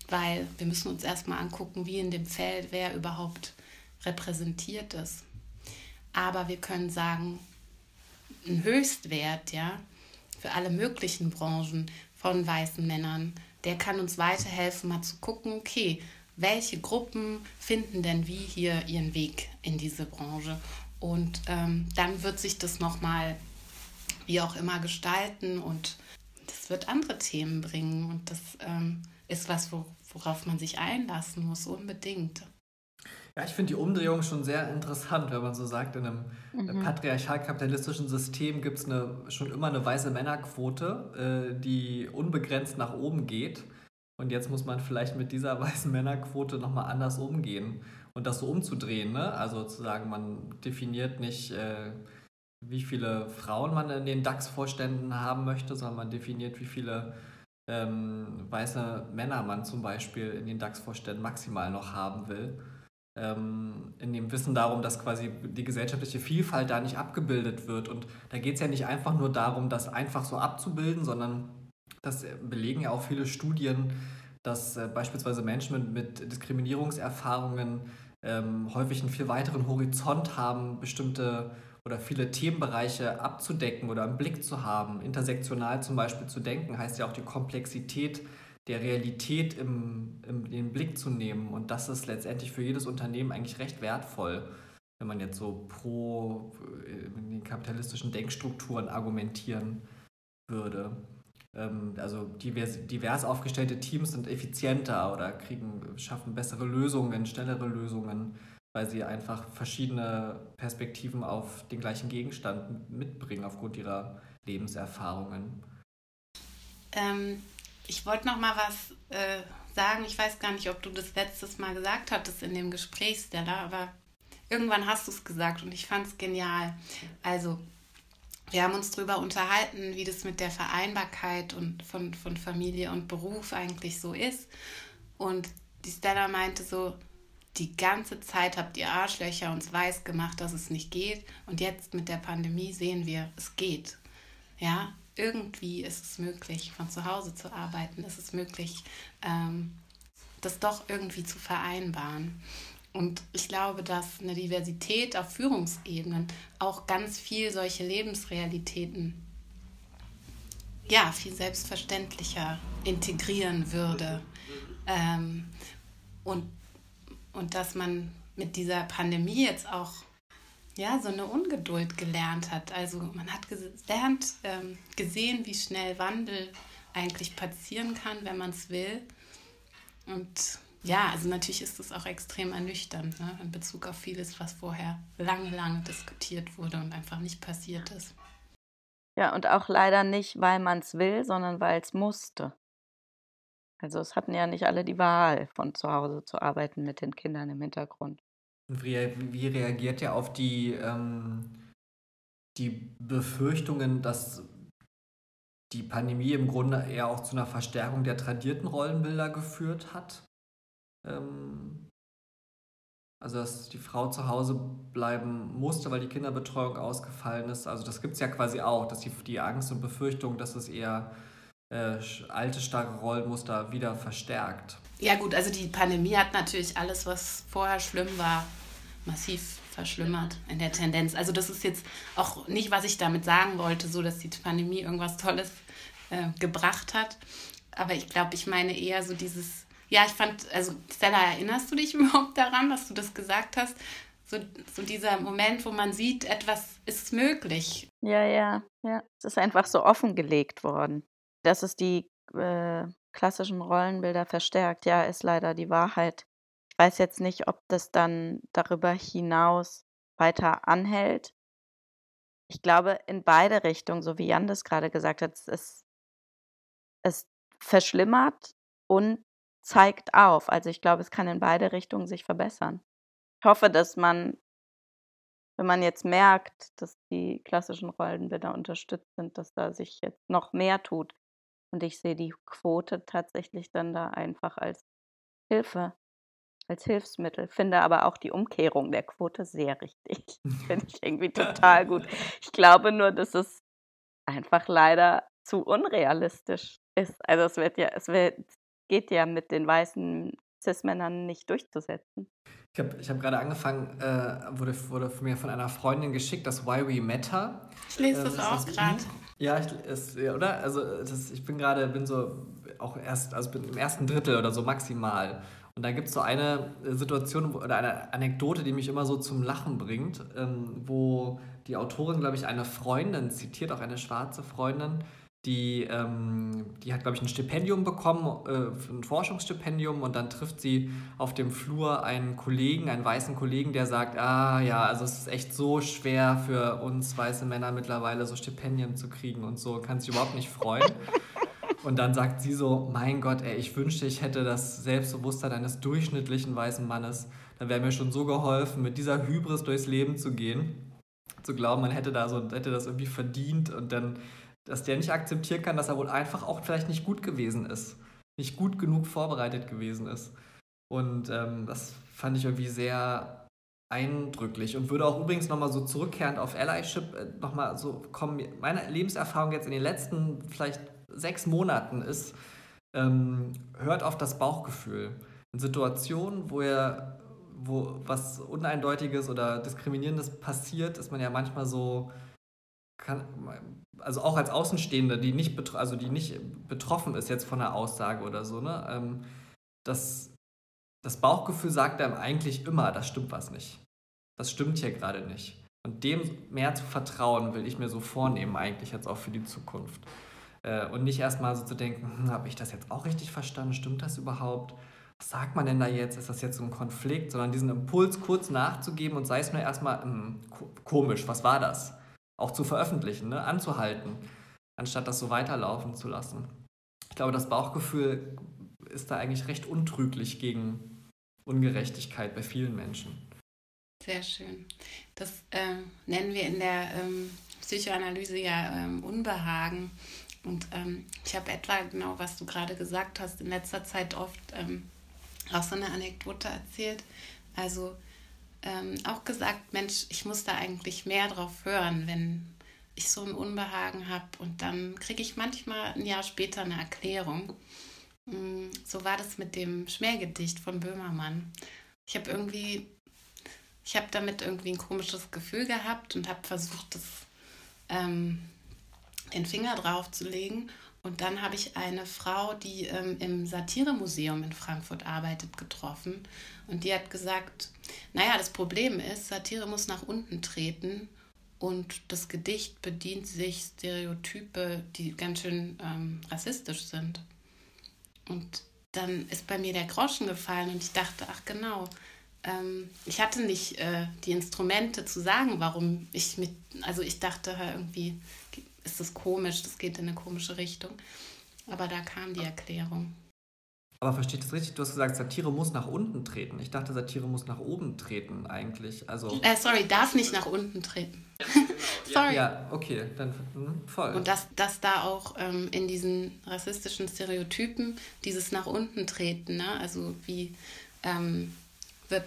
B: weil wir müssen uns erstmal angucken, wie in dem Feld wer überhaupt repräsentiert ist. Aber wir können sagen, ein Höchstwert, ja, für alle möglichen Branchen von weißen Männern, der kann uns weiterhelfen, mal zu gucken, okay, welche Gruppen finden denn wie hier ihren Weg in diese Branche? Und ähm, dann wird sich das nochmal wie auch immer gestalten und das wird andere Themen bringen und das ähm, ist was, worauf man sich einlassen muss, unbedingt.
C: Ja, ich finde die Umdrehung schon sehr interessant, wenn man so sagt, in einem mhm. patriarchal-kapitalistischen System gibt es schon immer eine weiße Männerquote, äh, die unbegrenzt nach oben geht. Und jetzt muss man vielleicht mit dieser <laughs> weißen Männerquote nochmal anders umgehen und das so umzudrehen. Ne? Also zu sagen, man definiert nicht, äh, wie viele Frauen man in den DAX-Vorständen haben möchte, sondern man definiert, wie viele ähm, weiße Männer man zum Beispiel in den DAX-Vorständen maximal noch haben will ähm, in dem Wissen darum, dass quasi die gesellschaftliche Vielfalt da nicht abgebildet wird. Und da geht es ja nicht einfach nur darum, das einfach so abzubilden, sondern das belegen ja auch viele Studien, dass äh, beispielsweise Menschen mit, mit Diskriminierungserfahrungen ähm, häufig einen viel weiteren Horizont haben, bestimmte oder viele Themenbereiche abzudecken oder im Blick zu haben. Intersektional zum Beispiel zu denken, heißt ja auch die Komplexität der Realität im, im, in den Blick zu nehmen. Und das ist letztendlich für jedes Unternehmen eigentlich recht wertvoll, wenn man jetzt so pro äh, den kapitalistischen Denkstrukturen argumentieren würde. Ähm, also divers, divers aufgestellte Teams sind effizienter oder kriegen, schaffen bessere Lösungen, schnellere Lösungen, weil sie einfach verschiedene Perspektiven auf den gleichen Gegenstand mitbringen aufgrund ihrer Lebenserfahrungen.
B: Ähm, ich wollte noch mal was äh, sagen. Ich weiß gar nicht, ob du das letztes Mal gesagt hattest in dem Gespräch, Stella, aber irgendwann hast du es gesagt und ich fand es genial. Also, wir haben uns darüber unterhalten, wie das mit der Vereinbarkeit und von, von Familie und Beruf eigentlich so ist. Und die Stella meinte so, die ganze Zeit habt ihr Arschlöcher uns weiß gemacht, dass es nicht geht. Und jetzt mit der Pandemie sehen wir, es geht. Ja, irgendwie ist es möglich, von zu Hause zu arbeiten. Ist es möglich, ähm, das doch irgendwie zu vereinbaren. Und ich glaube, dass eine Diversität auf Führungsebenen auch ganz viel solche Lebensrealitäten ja, viel selbstverständlicher integrieren würde. Ähm, und, und dass man mit dieser Pandemie jetzt auch ja, so eine Ungeduld gelernt hat. Also man hat gelernt, ähm, gesehen, wie schnell Wandel eigentlich passieren kann, wenn man es will. Und ja, also natürlich ist es auch extrem ernüchternd ne, in Bezug auf vieles, was vorher lange, lange diskutiert wurde und einfach nicht passiert ist.
A: Ja, und auch leider nicht, weil man es will, sondern weil es musste. Also es hatten ja nicht alle die Wahl, von zu Hause zu arbeiten mit den Kindern im Hintergrund.
C: Wie, wie reagiert ihr auf die, ähm, die Befürchtungen, dass die Pandemie im Grunde eher auch zu einer Verstärkung der tradierten Rollenbilder geführt hat? Ähm, also, dass die Frau zu Hause bleiben musste, weil die Kinderbetreuung ausgefallen ist. Also, das gibt es ja quasi auch, dass die, die Angst und Befürchtung, dass es eher äh, alte, starke Rollenmuster wieder verstärkt.
B: Ja gut, also die Pandemie hat natürlich alles, was vorher schlimm war, massiv verschlimmert in der Tendenz. Also das ist jetzt auch nicht, was ich damit sagen wollte, so dass die Pandemie irgendwas Tolles äh, gebracht hat. Aber ich glaube, ich meine eher so dieses, ja, ich fand, also Stella, erinnerst du dich <laughs> überhaupt daran, dass du das gesagt hast? So, so dieser Moment, wo man sieht, etwas ist möglich.
A: Ja, ja, ja. Es ist einfach so offengelegt worden. Dass es die äh, klassischen Rollenbilder verstärkt, ja, ist leider die Wahrheit. Ich weiß jetzt nicht, ob das dann darüber hinaus weiter anhält. Ich glaube, in beide Richtungen, so wie Jan das gerade gesagt hat, es, es verschlimmert und zeigt auf. Also ich glaube, es kann in beide Richtungen sich verbessern. Ich hoffe, dass man, wenn man jetzt merkt, dass die klassischen Rollenbilder unterstützt sind, dass da sich jetzt noch mehr tut. Und ich sehe die Quote tatsächlich dann da einfach als Hilfe, als Hilfsmittel. Finde aber auch die Umkehrung der Quote sehr richtig. <laughs> Finde ich irgendwie total gut. Ich glaube nur, dass es einfach leider zu unrealistisch ist. Also es wird ja, es wird, geht ja mit den weißen Cis-Männern nicht durchzusetzen.
C: Ich habe ich hab gerade angefangen, äh, wurde, wurde mir von einer Freundin geschickt, das Why We Matter.
B: Ich lese das, äh, das auch gerade.
C: Ja, ich, ist, ja, oder? Also das, ich bin gerade, bin so auch erst, also bin im ersten Drittel oder so maximal. Und da gibt es so eine Situation oder eine Anekdote, die mich immer so zum Lachen bringt, ähm, wo die Autorin, glaube ich, eine Freundin zitiert, auch eine schwarze Freundin, die, ähm, die hat, glaube ich, ein Stipendium bekommen, äh, ein Forschungsstipendium und dann trifft sie auf dem Flur einen Kollegen, einen weißen Kollegen, der sagt, ah ja, also es ist echt so schwer für uns weiße Männer mittlerweile so Stipendien zu kriegen und so, kann sich überhaupt nicht freuen. <laughs> Und dann sagt sie so, mein Gott, ey, ich wünschte, ich hätte das Selbstbewusstsein eines durchschnittlichen weißen Mannes. Dann wäre mir schon so geholfen, mit dieser Hybris durchs Leben zu gehen. Zu glauben, man hätte, da so, hätte das irgendwie verdient und dann, dass der nicht akzeptieren kann, dass er wohl einfach auch vielleicht nicht gut gewesen ist. Nicht gut genug vorbereitet gewesen ist. Und ähm, das fand ich irgendwie sehr eindrücklich und würde auch übrigens nochmal so zurückkehrend auf Allyship äh, nochmal so kommen. Meine Lebenserfahrung jetzt in den letzten vielleicht sechs Monaten ist, ähm, hört auf das Bauchgefühl. In Situationen, wo ihr wo was Uneindeutiges oder Diskriminierendes passiert, ist man ja manchmal so, kann, also auch als Außenstehende, die nicht, also die nicht betroffen ist jetzt von einer Aussage oder so, ne, ähm, das, das Bauchgefühl sagt einem eigentlich immer, das stimmt was nicht. Das stimmt hier gerade nicht. Und dem mehr zu vertrauen, will ich mir so vornehmen, eigentlich jetzt auch für die Zukunft. Äh, und nicht erstmal so zu denken, hm, habe ich das jetzt auch richtig verstanden? Stimmt das überhaupt? Was sagt man denn da jetzt? Ist das jetzt so ein Konflikt? Sondern diesen Impuls kurz nachzugeben und sei es nur erstmal hm, komisch, was war das? Auch zu veröffentlichen, ne? anzuhalten, anstatt das so weiterlaufen zu lassen. Ich glaube, das Bauchgefühl ist da eigentlich recht untrüglich gegen Ungerechtigkeit bei vielen Menschen.
B: Sehr schön. Das äh, nennen wir in der ähm, Psychoanalyse ja ähm, Unbehagen. Und ähm, ich habe etwa genau, was du gerade gesagt hast, in letzter Zeit oft ähm, auch so eine Anekdote erzählt. Also ähm, auch gesagt, Mensch, ich muss da eigentlich mehr drauf hören, wenn ich so ein Unbehagen habe. Und dann kriege ich manchmal ein Jahr später eine Erklärung. Mm, so war das mit dem Schmähgedicht von Böhmermann. Ich habe irgendwie, ich habe damit irgendwie ein komisches Gefühl gehabt und habe versucht, das ähm, den Finger drauf zu legen. Und dann habe ich eine Frau, die ähm, im Satiremuseum in Frankfurt arbeitet, getroffen. Und die hat gesagt, naja, das Problem ist, Satire muss nach unten treten und das Gedicht bedient sich Stereotype, die ganz schön ähm, rassistisch sind. Und dann ist bei mir der Groschen gefallen und ich dachte, ach genau, ähm, ich hatte nicht äh, die Instrumente zu sagen, warum ich mit, also ich dachte irgendwie, ist das komisch, das geht in eine komische Richtung. Aber da kam die Erklärung.
C: Aber versteht das richtig? Du hast gesagt, Satire muss nach unten treten. Ich dachte, Satire muss nach oben treten eigentlich. Also
B: äh, sorry, darf nicht nach unten treten. <laughs>
C: sorry. Ja, okay, dann hm, voll.
B: Und dass, dass da auch ähm, in diesen rassistischen Stereotypen dieses nach unten treten, ne? also wie ähm, wird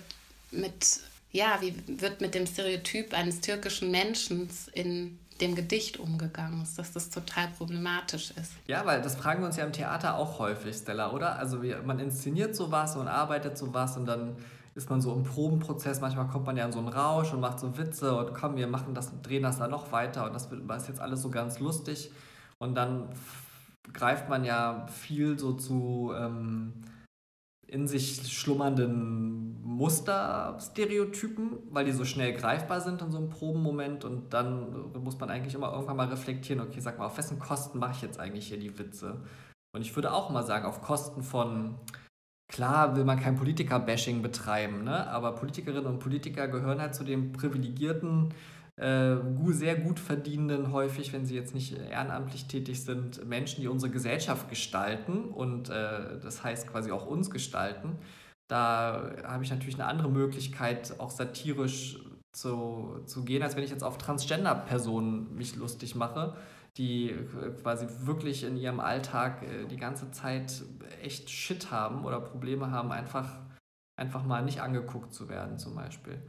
B: mit ja, wie wird mit dem Stereotyp eines türkischen Menschen in dem Gedicht umgegangen ist, dass das total problematisch ist.
C: Ja, weil das fragen wir uns ja im Theater auch häufig, Stella, oder? Also wir, man inszeniert sowas und arbeitet sowas und dann ist man so im Probenprozess, manchmal kommt man ja in so einen Rausch und macht so Witze und komm, wir machen das, drehen das da noch weiter und das ist jetzt alles so ganz lustig und dann greift man ja viel so zu ähm, in sich schlummernden Musterstereotypen, weil die so schnell greifbar sind in so einem Probenmoment und dann muss man eigentlich immer irgendwann mal reflektieren, okay, sag mal, auf wessen Kosten mache ich jetzt eigentlich hier die Witze? Und ich würde auch mal sagen, auf Kosten von, klar will man kein Politiker-Bashing betreiben, ne? aber Politikerinnen und Politiker gehören halt zu den privilegierten sehr gut verdienenden, häufig, wenn sie jetzt nicht ehrenamtlich tätig sind, Menschen, die unsere Gesellschaft gestalten und äh, das heißt quasi auch uns gestalten. Da habe ich natürlich eine andere Möglichkeit, auch satirisch zu, zu gehen, als wenn ich jetzt auf Transgender-Personen mich lustig mache, die quasi wirklich in ihrem Alltag äh, die ganze Zeit echt Shit haben oder Probleme haben, einfach, einfach mal nicht angeguckt zu werden zum Beispiel.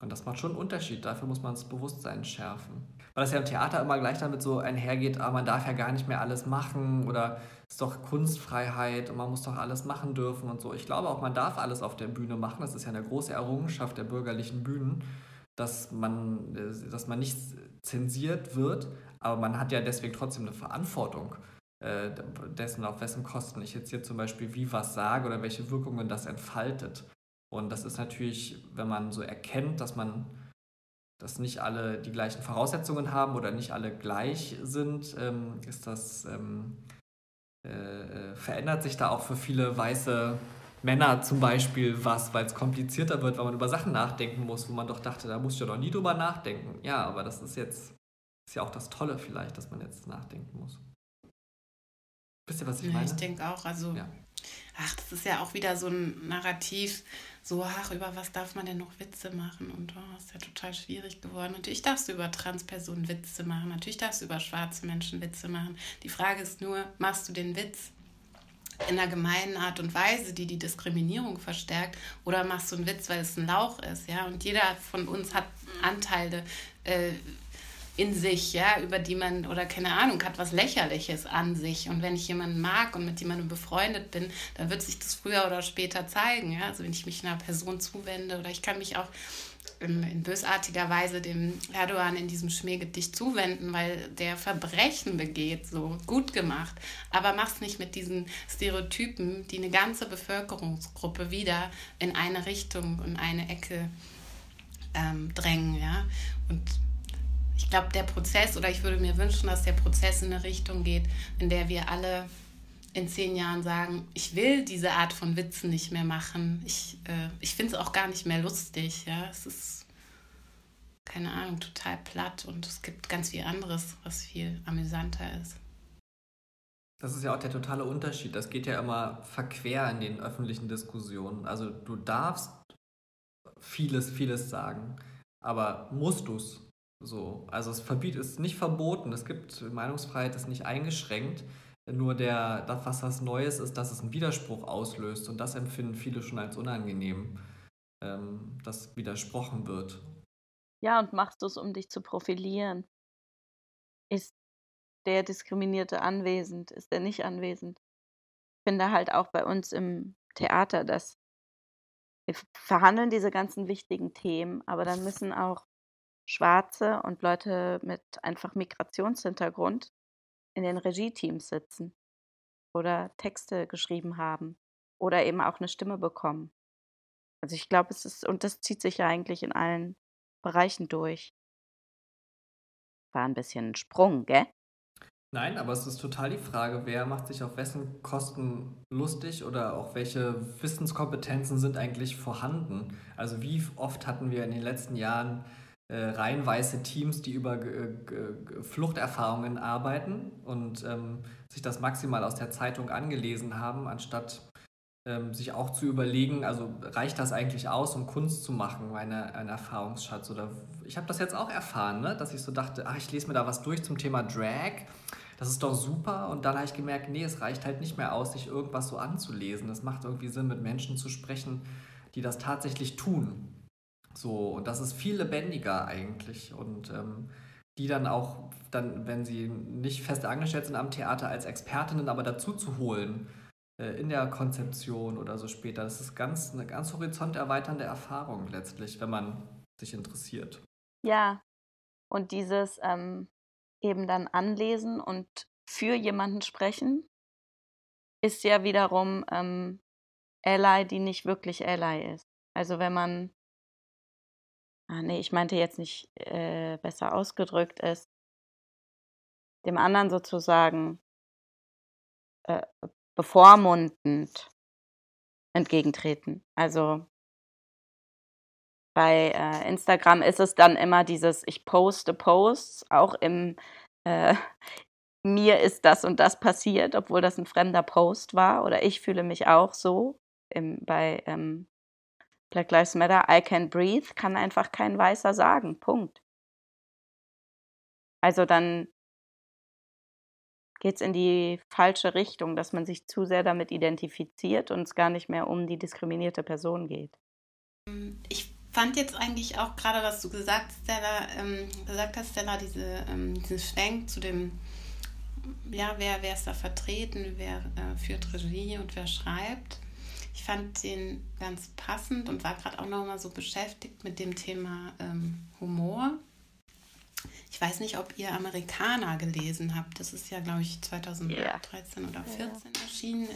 C: Und das macht schon einen Unterschied. Dafür muss man das Bewusstsein schärfen. Weil das ja im Theater immer gleich damit so einhergeht, ah, man darf ja gar nicht mehr alles machen oder es ist doch Kunstfreiheit und man muss doch alles machen dürfen und so. Ich glaube auch, man darf alles auf der Bühne machen. Das ist ja eine große Errungenschaft der bürgerlichen Bühnen, dass man, dass man nicht zensiert wird, aber man hat ja deswegen trotzdem eine Verantwortung äh, dessen, auf wessen Kosten ich jetzt hier zum Beispiel wie was sage oder welche Wirkungen das entfaltet. Und das ist natürlich, wenn man so erkennt, dass man dass nicht alle die gleichen Voraussetzungen haben oder nicht alle gleich sind, ähm, ist das, ähm, äh, äh, verändert sich da auch für viele weiße Männer zum Beispiel was, weil es komplizierter wird, weil man über Sachen nachdenken muss, wo man doch dachte, da muss ich ja noch nie drüber nachdenken. Ja, aber das ist jetzt, ist ja auch das Tolle vielleicht, dass man jetzt nachdenken muss.
B: Wisst ihr, was ich ja, meine? Ich denke auch, also, ja. Ach, das ist ja auch wieder so ein Narrativ, so, ach, über was darf man denn noch Witze machen? Und oh, ist ja total schwierig geworden. Natürlich darfst du über Transpersonen Witze machen, natürlich darfst du über schwarze Menschen Witze machen. Die Frage ist nur, machst du den Witz in einer gemeinen Art und Weise, die die Diskriminierung verstärkt, oder machst du einen Witz, weil es ein Lauch ist, ja? Und jeder von uns hat Anteile, äh, in sich, ja, über die man, oder keine Ahnung, hat was Lächerliches an sich. Und wenn ich jemanden mag und mit jemandem befreundet bin, dann wird sich das früher oder später zeigen, ja. Also wenn ich mich einer Person zuwende oder ich kann mich auch in, in bösartiger Weise dem Erdogan in diesem Schmähgedicht zuwenden, weil der Verbrechen begeht, so gut gemacht. Aber mach's nicht mit diesen Stereotypen, die eine ganze Bevölkerungsgruppe wieder in eine Richtung, in eine Ecke ähm, drängen, ja. Und ich glaube, der Prozess, oder ich würde mir wünschen, dass der Prozess in eine Richtung geht, in der wir alle in zehn Jahren sagen, ich will diese Art von Witzen nicht mehr machen. Ich, äh, ich finde es auch gar nicht mehr lustig. Ja? Es ist, keine Ahnung, total platt und es gibt ganz viel anderes, was viel amüsanter ist.
C: Das ist ja auch der totale Unterschied. Das geht ja immer verquer in den öffentlichen Diskussionen. Also du darfst vieles, vieles sagen, aber musst du es? So, also es verbietet, ist nicht verboten, es gibt Meinungsfreiheit, ist nicht eingeschränkt. Nur der, das, was das Neues ist, dass es einen Widerspruch auslöst und das empfinden viele schon als unangenehm, ähm, dass widersprochen wird.
A: Ja, und machst du es, um dich zu profilieren? Ist der Diskriminierte anwesend? Ist er nicht anwesend? Ich finde halt auch bei uns im Theater, dass wir verhandeln diese ganzen wichtigen Themen, aber dann müssen auch Schwarze und Leute mit einfach Migrationshintergrund in den Regieteams sitzen oder Texte geschrieben haben oder eben auch eine Stimme bekommen. Also ich glaube, es ist, und das zieht sich ja eigentlich in allen Bereichen durch. War ein bisschen ein Sprung, gell?
C: Nein, aber es ist total die Frage, wer macht sich auf wessen Kosten lustig oder auch welche Wissenskompetenzen sind eigentlich vorhanden. Also wie oft hatten wir in den letzten Jahren äh, reihenweise Teams, die über Fluchterfahrungen arbeiten und ähm, sich das maximal aus der Zeitung angelesen haben, anstatt ähm, sich auch zu überlegen, also reicht das eigentlich aus, um Kunst zu machen, eine, ein Erfahrungsschatz? Oder ich habe das jetzt auch erfahren, ne? dass ich so dachte, ach, ich lese mir da was durch zum Thema Drag. Das ist doch super. Und dann habe ich gemerkt, nee, es reicht halt nicht mehr aus, sich irgendwas so anzulesen. Es macht irgendwie Sinn, mit Menschen zu sprechen, die das tatsächlich tun. So, und das ist viel lebendiger eigentlich. Und ähm, die dann auch, dann, wenn sie nicht fest angestellt sind am Theater, als Expertinnen aber dazu zu holen äh, in der Konzeption oder so später. Das ist ganz, eine ganz horizonterweiternde Erfahrung letztlich, wenn man sich interessiert.
A: Ja, und dieses ähm, eben dann anlesen und für jemanden sprechen, ist ja wiederum ähm, Ally, die nicht wirklich Ally ist. Also wenn man Ah, ne, ich meinte jetzt nicht, äh, besser ausgedrückt ist dem anderen sozusagen äh, bevormundend entgegentreten. Also bei äh, Instagram ist es dann immer dieses, ich poste Posts, auch im äh, <laughs> mir ist das und das passiert, obwohl das ein fremder Post war. Oder ich fühle mich auch so im, bei ähm, Black Lives Matter, I can breathe, kann einfach kein Weißer sagen. Punkt. Also dann geht es in die falsche Richtung, dass man sich zu sehr damit identifiziert und es gar nicht mehr um die diskriminierte Person geht.
B: Ich fand jetzt eigentlich auch gerade, was du gesagt, Stella, ähm, gesagt hast, Stella, diese, ähm, diesen Schwenk zu dem, ja, wer, wer ist da vertreten, wer äh, führt Regie und wer schreibt. Ich fand den ganz passend und war gerade auch noch mal so beschäftigt mit dem Thema ähm, Humor. Ich weiß nicht, ob ihr Amerikaner gelesen habt. Das ist ja, glaube ich, 2013 yeah. oder 2014 yeah. erschienen.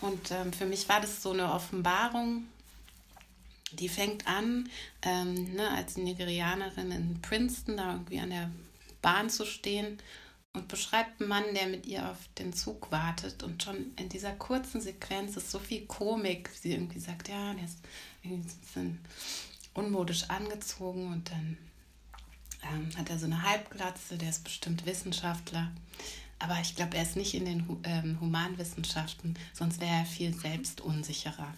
B: und ähm, für mich war das so eine Offenbarung, die fängt an, ähm, ne, als Nigerianerin in Princeton da irgendwie an der Bahn zu stehen und beschreibt einen Mann, der mit ihr auf den Zug wartet. Und schon in dieser kurzen Sequenz ist so viel Komik. Sie irgendwie sagt, ja, der ist irgendwie ein bisschen unmodisch angezogen und dann ähm, hat er so eine Halbglatze, der ist bestimmt Wissenschaftler. Aber ich glaube, er ist nicht in den ähm, Humanwissenschaften, sonst wäre er viel selbstunsicherer.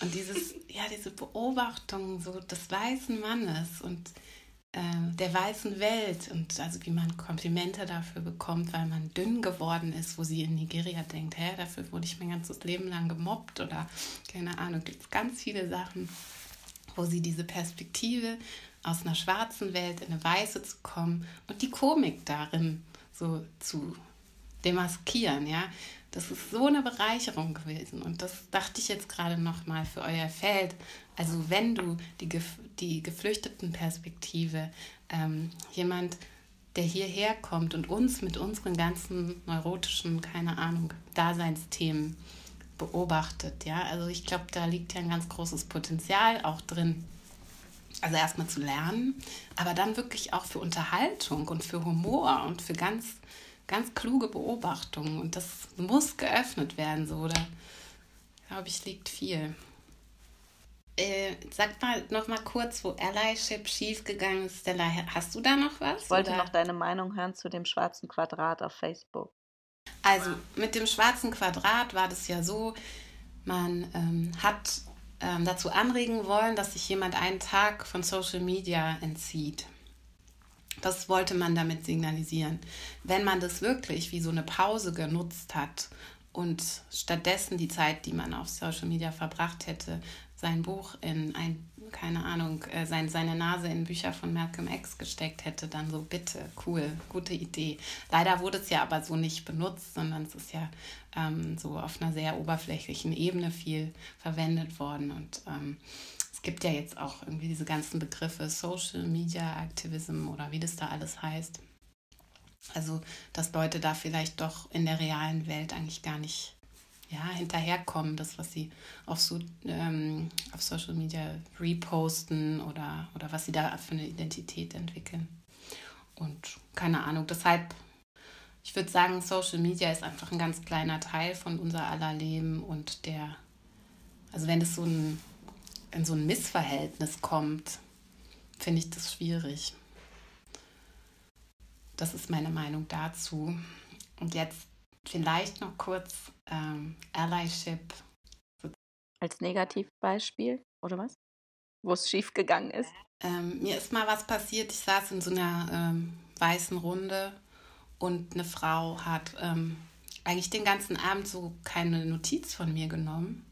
B: Und dieses, ja, diese Beobachtung so des weißen Mannes und der weißen Welt und also wie man Komplimente dafür bekommt, weil man dünn geworden ist, wo sie in Nigeria denkt, hä, dafür wurde ich mein ganzes Leben lang gemobbt oder keine Ahnung, gibt es ganz viele Sachen, wo sie diese Perspektive aus einer schwarzen Welt in eine weiße zu kommen und die Komik darin so zu demaskieren, ja. Das ist so eine Bereicherung gewesen und das dachte ich jetzt gerade nochmal für euer Feld. Also wenn du die, die Geflüchtetenperspektive, ähm, jemand, der hierher kommt und uns mit unseren ganzen neurotischen, keine Ahnung, Daseinsthemen beobachtet, ja, also ich glaube, da liegt ja ein ganz großes Potenzial auch drin, also erstmal zu lernen, aber dann wirklich auch für Unterhaltung und für Humor und für ganz, ganz kluge Beobachtungen. Und das muss geöffnet werden, so. Da, glaube ich, liegt viel. Äh, sag mal noch mal kurz, wo Allyship schiefgegangen ist. Stella, hast du da noch was?
A: Ich wollte oder? noch deine Meinung hören zu dem schwarzen Quadrat auf Facebook.
B: Also mit dem schwarzen Quadrat war das ja so, man ähm, hat ähm, dazu anregen wollen, dass sich jemand einen Tag von Social Media entzieht. Das wollte man damit signalisieren. Wenn man das wirklich wie so eine Pause genutzt hat und stattdessen die Zeit, die man auf Social Media verbracht hätte, sein Buch in ein, keine Ahnung, äh, sein, seine Nase in Bücher von Malcolm X gesteckt hätte, dann so bitte, cool, gute Idee. Leider wurde es ja aber so nicht benutzt, sondern es ist ja ähm, so auf einer sehr oberflächlichen Ebene viel verwendet worden. Und ähm, gibt ja jetzt auch irgendwie diese ganzen Begriffe Social Media Activism oder wie das da alles heißt. Also, dass Leute da vielleicht doch in der realen Welt eigentlich gar nicht ja, hinterherkommen, das, was sie auf, so, ähm, auf Social Media reposten oder, oder was sie da für eine Identität entwickeln. Und keine Ahnung, deshalb, ich würde sagen, Social Media ist einfach ein ganz kleiner Teil von unser aller Leben und der, also wenn es so ein, in so ein Missverhältnis kommt, finde ich das schwierig. Das ist meine Meinung dazu. Und jetzt vielleicht noch kurz ähm, Allyship.
A: Als Negativbeispiel, oder was? Wo es schief gegangen ist?
B: Ähm, mir ist mal was passiert. Ich saß in so einer ähm, weißen Runde und eine Frau hat ähm, eigentlich den ganzen Abend so keine Notiz von mir genommen.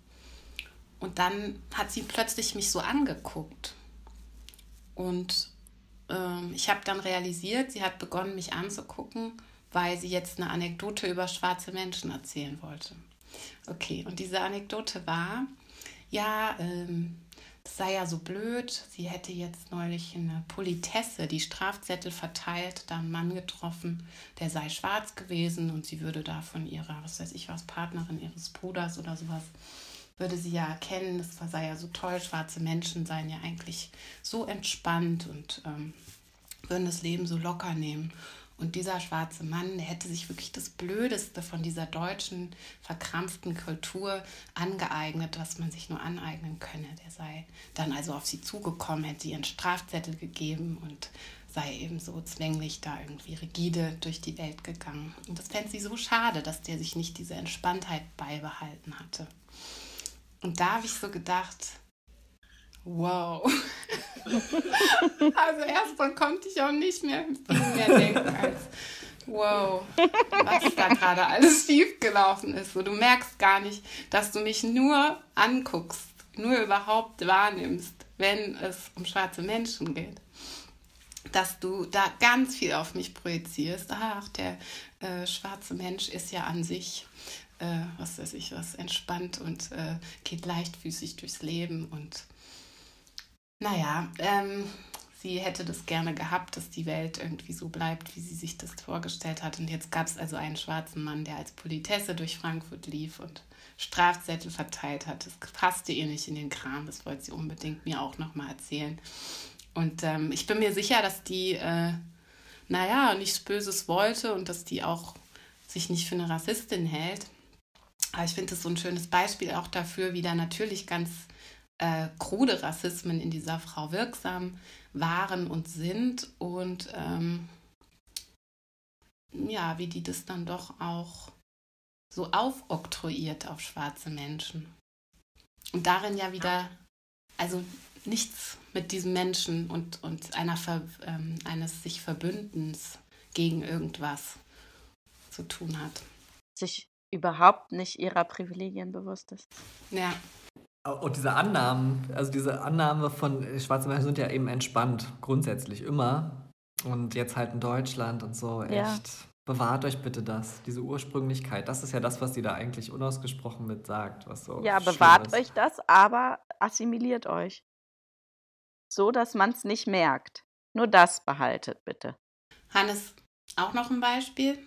B: Und dann hat sie plötzlich mich so angeguckt. Und ähm, ich habe dann realisiert, sie hat begonnen, mich anzugucken weil sie jetzt eine Anekdote über schwarze Menschen erzählen wollte. Okay, und diese Anekdote war, ja, ähm, das sei ja so blöd, sie hätte jetzt neulich in der Politesse die Strafzettel verteilt, da einen Mann getroffen, der sei schwarz gewesen und sie würde da von ihrer, was weiß ich was, Partnerin ihres Bruders oder sowas, würde sie ja erkennen, das sei ja so toll, schwarze Menschen seien ja eigentlich so entspannt und ähm, würden das Leben so locker nehmen. Und dieser schwarze Mann, hätte sich wirklich das Blödeste von dieser deutschen verkrampften Kultur angeeignet, was man sich nur aneignen könne. Der sei dann also auf sie zugekommen, hätte ihren Strafzettel gegeben und sei eben so zwänglich da irgendwie rigide durch die Welt gegangen. Und das fände sie so schade, dass der sich nicht diese Entspanntheit beibehalten hatte. Und da habe ich so gedacht, wow. <laughs> also erstmal konnte ich auch nicht mehr, mehr denken als, wow, was da gerade alles schiefgelaufen ist. So, du merkst gar nicht, dass du mich nur anguckst, nur überhaupt wahrnimmst, wenn es um schwarze Menschen geht. Dass du da ganz viel auf mich projizierst. Ach, der äh, schwarze Mensch ist ja an sich äh, was weiß ich, was entspannt und äh, geht leichtfüßig durchs Leben und naja, ähm, sie hätte das gerne gehabt, dass die Welt irgendwie so bleibt, wie sie sich das vorgestellt hat. Und jetzt gab es also einen schwarzen Mann, der als Politesse durch Frankfurt lief und Strafzettel verteilt hat. Das passte ihr nicht in den Kram, das wollte sie unbedingt mir auch nochmal erzählen. Und ähm, ich bin mir sicher, dass die, äh, naja, nichts Böses wollte und dass die auch sich nicht für eine Rassistin hält. Aber ich finde das so ein schönes Beispiel auch dafür, wie da natürlich ganz äh, krude Rassismen in dieser Frau wirksam waren und sind und ähm, ja, wie die das dann doch auch so aufoktroyiert auf schwarze Menschen. Und darin ja wieder, also nichts mit diesem Menschen und, und einer Ver, ähm, eines sich Verbündens gegen irgendwas zu tun hat.
A: Sich überhaupt nicht ihrer Privilegien bewusst ist.
B: Ja.
C: Und diese Annahmen, also diese Annahme von schwarzen Menschen sind ja eben entspannt, grundsätzlich immer. Und jetzt halt in Deutschland und so, echt. Ja. Bewahrt euch bitte das, diese Ursprünglichkeit. Das ist ja das, was sie da eigentlich unausgesprochen mit sagt. Was so
A: ja, bewahrt euch das, aber assimiliert euch. So, dass man es nicht merkt. Nur das behaltet bitte.
B: Hannes, auch noch ein Beispiel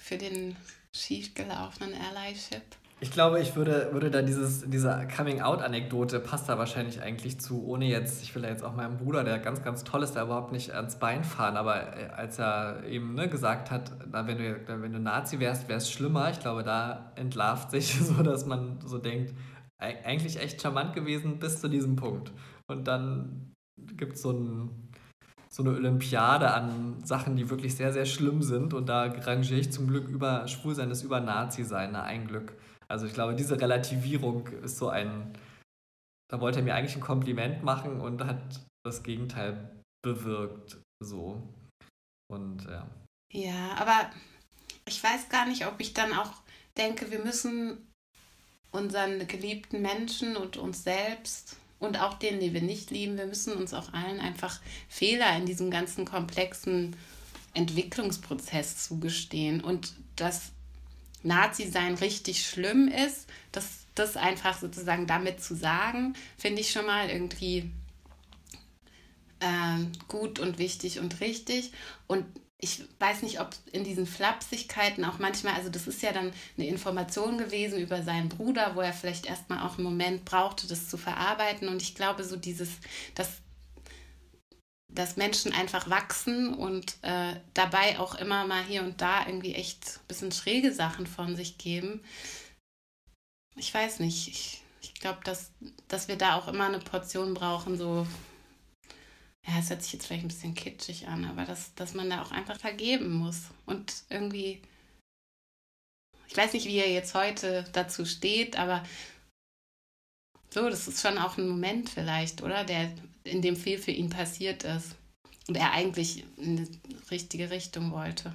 B: für den schiefgelaufenen Allyship?
C: Ich glaube, ich würde, würde da dieses, diese Coming-out-Anekdote passt da wahrscheinlich eigentlich zu, ohne jetzt, ich will ja jetzt auch meinem Bruder, der ganz, ganz toll ist, da überhaupt nicht ans Bein fahren, aber äh, als er eben ne, gesagt hat, na, wenn, du, wenn du Nazi wärst, wäre es schlimmer, ich glaube, da entlarvt sich <laughs> so, dass man so denkt, eigentlich echt charmant gewesen bis zu diesem Punkt. Und dann gibt es so ein so eine Olympiade an Sachen, die wirklich sehr, sehr schlimm sind. Und da rangiere ich zum Glück über Schwulsein ist über Nazi-Sein, na, ein Glück. Also ich glaube, diese Relativierung ist so ein, da wollte er mir eigentlich ein Kompliment machen und hat das Gegenteil bewirkt. So. Und ja.
B: Ja, aber ich weiß gar nicht, ob ich dann auch denke, wir müssen unseren geliebten Menschen und uns selbst und auch denen, die wir nicht lieben, wir müssen uns auch allen einfach Fehler in diesem ganzen komplexen Entwicklungsprozess zugestehen und das Nazi-Sein richtig schlimm ist, das, das einfach sozusagen damit zu sagen, finde ich schon mal irgendwie äh, gut und wichtig und richtig. Und ich weiß nicht, ob in diesen Flapsigkeiten auch manchmal, also das ist ja dann eine Information gewesen über seinen Bruder, wo er vielleicht erstmal auch einen Moment brauchte, das zu verarbeiten. Und ich glaube, so dieses, dass dass Menschen einfach wachsen und äh, dabei auch immer mal hier und da irgendwie echt ein bisschen schräge Sachen von sich geben. Ich weiß nicht. Ich, ich glaube, dass, dass wir da auch immer eine Portion brauchen, so. Ja, es hört sich jetzt vielleicht ein bisschen kitschig an, aber dass, dass man da auch einfach vergeben muss. Und irgendwie. Ich weiß nicht, wie er jetzt heute dazu steht, aber so, das ist schon auch ein Moment vielleicht, oder? Der, in dem viel für ihn passiert ist. Und er eigentlich in die richtige Richtung wollte.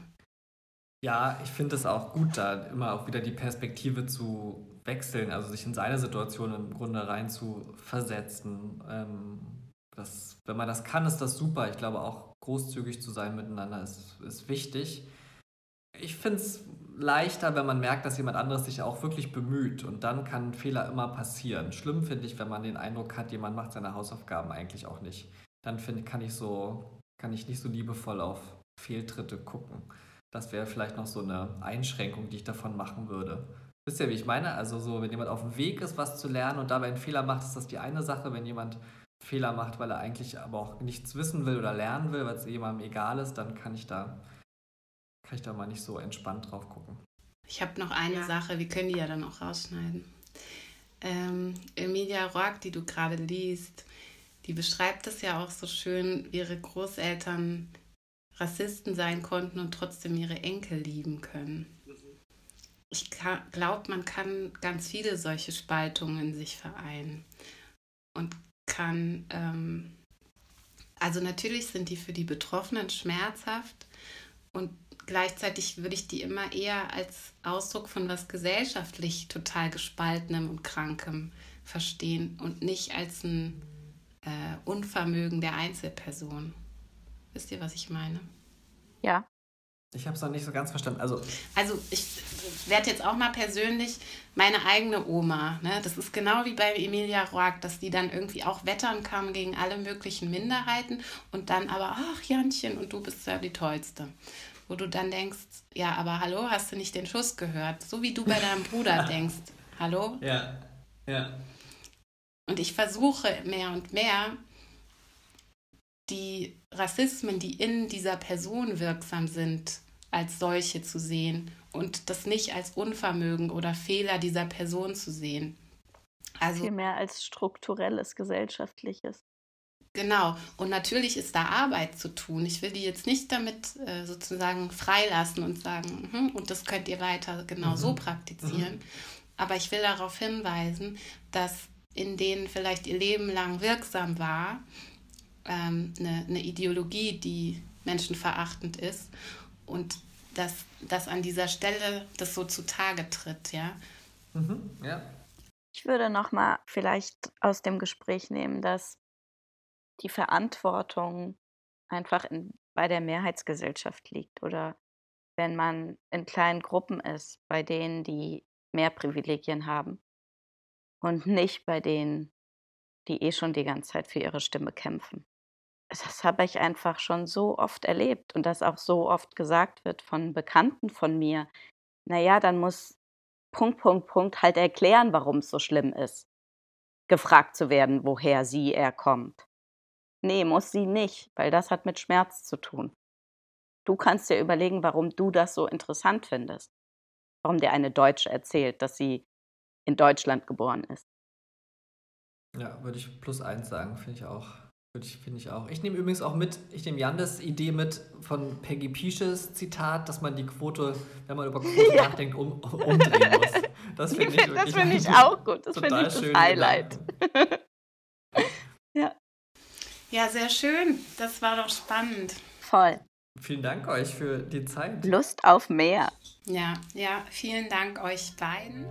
C: Ja, ich finde es auch gut, da immer auch wieder die Perspektive zu wechseln, also sich in seine Situation im Grunde rein zu versetzen. Ähm, das, wenn man das kann, ist das super. Ich glaube auch großzügig zu sein miteinander ist, ist wichtig. Ich finde es leichter, wenn man merkt, dass jemand anderes sich auch wirklich bemüht. Und dann kann Fehler immer passieren. Schlimm finde ich, wenn man den Eindruck hat, jemand macht seine Hausaufgaben eigentlich auch nicht. Dann find, kann, ich so, kann ich nicht so liebevoll auf Fehltritte gucken. Das wäre vielleicht noch so eine Einschränkung, die ich davon machen würde. Wisst ihr, wie ich meine? Also so, wenn jemand auf dem Weg ist, was zu lernen und dabei einen Fehler macht, ist das die eine Sache. Wenn jemand Fehler macht, weil er eigentlich aber auch nichts wissen will oder lernen will, weil es jemandem egal ist, dann kann ich da kann ich da mal nicht so entspannt drauf gucken.
B: Ich habe noch eine ja. Sache, wir können die ja dann auch rausschneiden. Ähm, Emilia Roark, die du gerade liest, die beschreibt es ja auch so schön, wie ihre Großeltern Rassisten sein konnten und trotzdem ihre Enkel lieben können. Ich glaube, man kann ganz viele solche Spaltungen in sich vereinen und kann, ähm, also natürlich sind die für die Betroffenen schmerzhaft und gleichzeitig würde ich die immer eher als Ausdruck von was gesellschaftlich total gespaltenem und krankem verstehen und nicht als ein äh, Unvermögen der Einzelperson. Wisst ihr, was ich meine?
A: Ja.
C: Ich habe es noch nicht so ganz verstanden. Also,
B: also ich werde jetzt auch mal persönlich meine eigene Oma. Ne? Das ist genau wie bei Emilia Roark, dass die dann irgendwie auch wettern kann gegen alle möglichen Minderheiten und dann aber, ach Janchen, und du bist ja die Tollste. Wo du dann denkst, ja, aber hallo, hast du nicht den Schuss gehört? So wie du bei deinem Bruder <laughs> denkst, hallo?
C: Ja, ja.
B: Und ich versuche mehr und mehr, die Rassismen, die in dieser Person wirksam sind, als solche zu sehen und das nicht als Unvermögen oder Fehler dieser Person zu sehen.
A: Also vielmehr als strukturelles gesellschaftliches.
B: Genau. Und natürlich ist da Arbeit zu tun. Ich will die jetzt nicht damit äh, sozusagen freilassen und sagen, hm, und das könnt ihr weiter genau mhm. so praktizieren. Mhm. Aber ich will darauf hinweisen, dass in denen vielleicht ihr Leben lang wirksam war, ähm, eine, eine Ideologie, die menschenverachtend ist und dass, dass an dieser Stelle das so zutage tritt, ja.
C: Mhm, ja.
A: Ich würde nochmal vielleicht aus dem Gespräch nehmen, dass die Verantwortung einfach in, bei der Mehrheitsgesellschaft liegt oder wenn man in kleinen Gruppen ist, bei denen die mehr Privilegien haben und nicht bei denen, die eh schon die ganze Zeit für ihre Stimme kämpfen das habe ich einfach schon so oft erlebt und das auch so oft gesagt wird von Bekannten von mir. Naja, dann muss Punkt, Punkt, Punkt halt erklären, warum es so schlimm ist, gefragt zu werden, woher sie, er kommt. Nee, muss sie nicht, weil das hat mit Schmerz zu tun. Du kannst dir überlegen, warum du das so interessant findest. Warum dir eine Deutsche erzählt, dass sie in Deutschland geboren ist.
C: Ja, würde ich plus eins sagen, finde ich auch. Finde ich auch. Ich nehme übrigens auch mit, ich nehme Jandes Idee mit von Peggy Piesches Zitat, dass man die Quote, wenn man über Quote <laughs> ja. nachdenkt, um, umdrehen muss.
A: Das finde ich, <laughs> <laughs> das find ich auch gut. Das finde ich das Highlight.
B: ja. Ja, sehr schön. Das war doch spannend.
A: Voll.
C: Vielen Dank euch für die Zeit.
A: Lust auf mehr.
B: Ja, ja, vielen Dank euch beiden.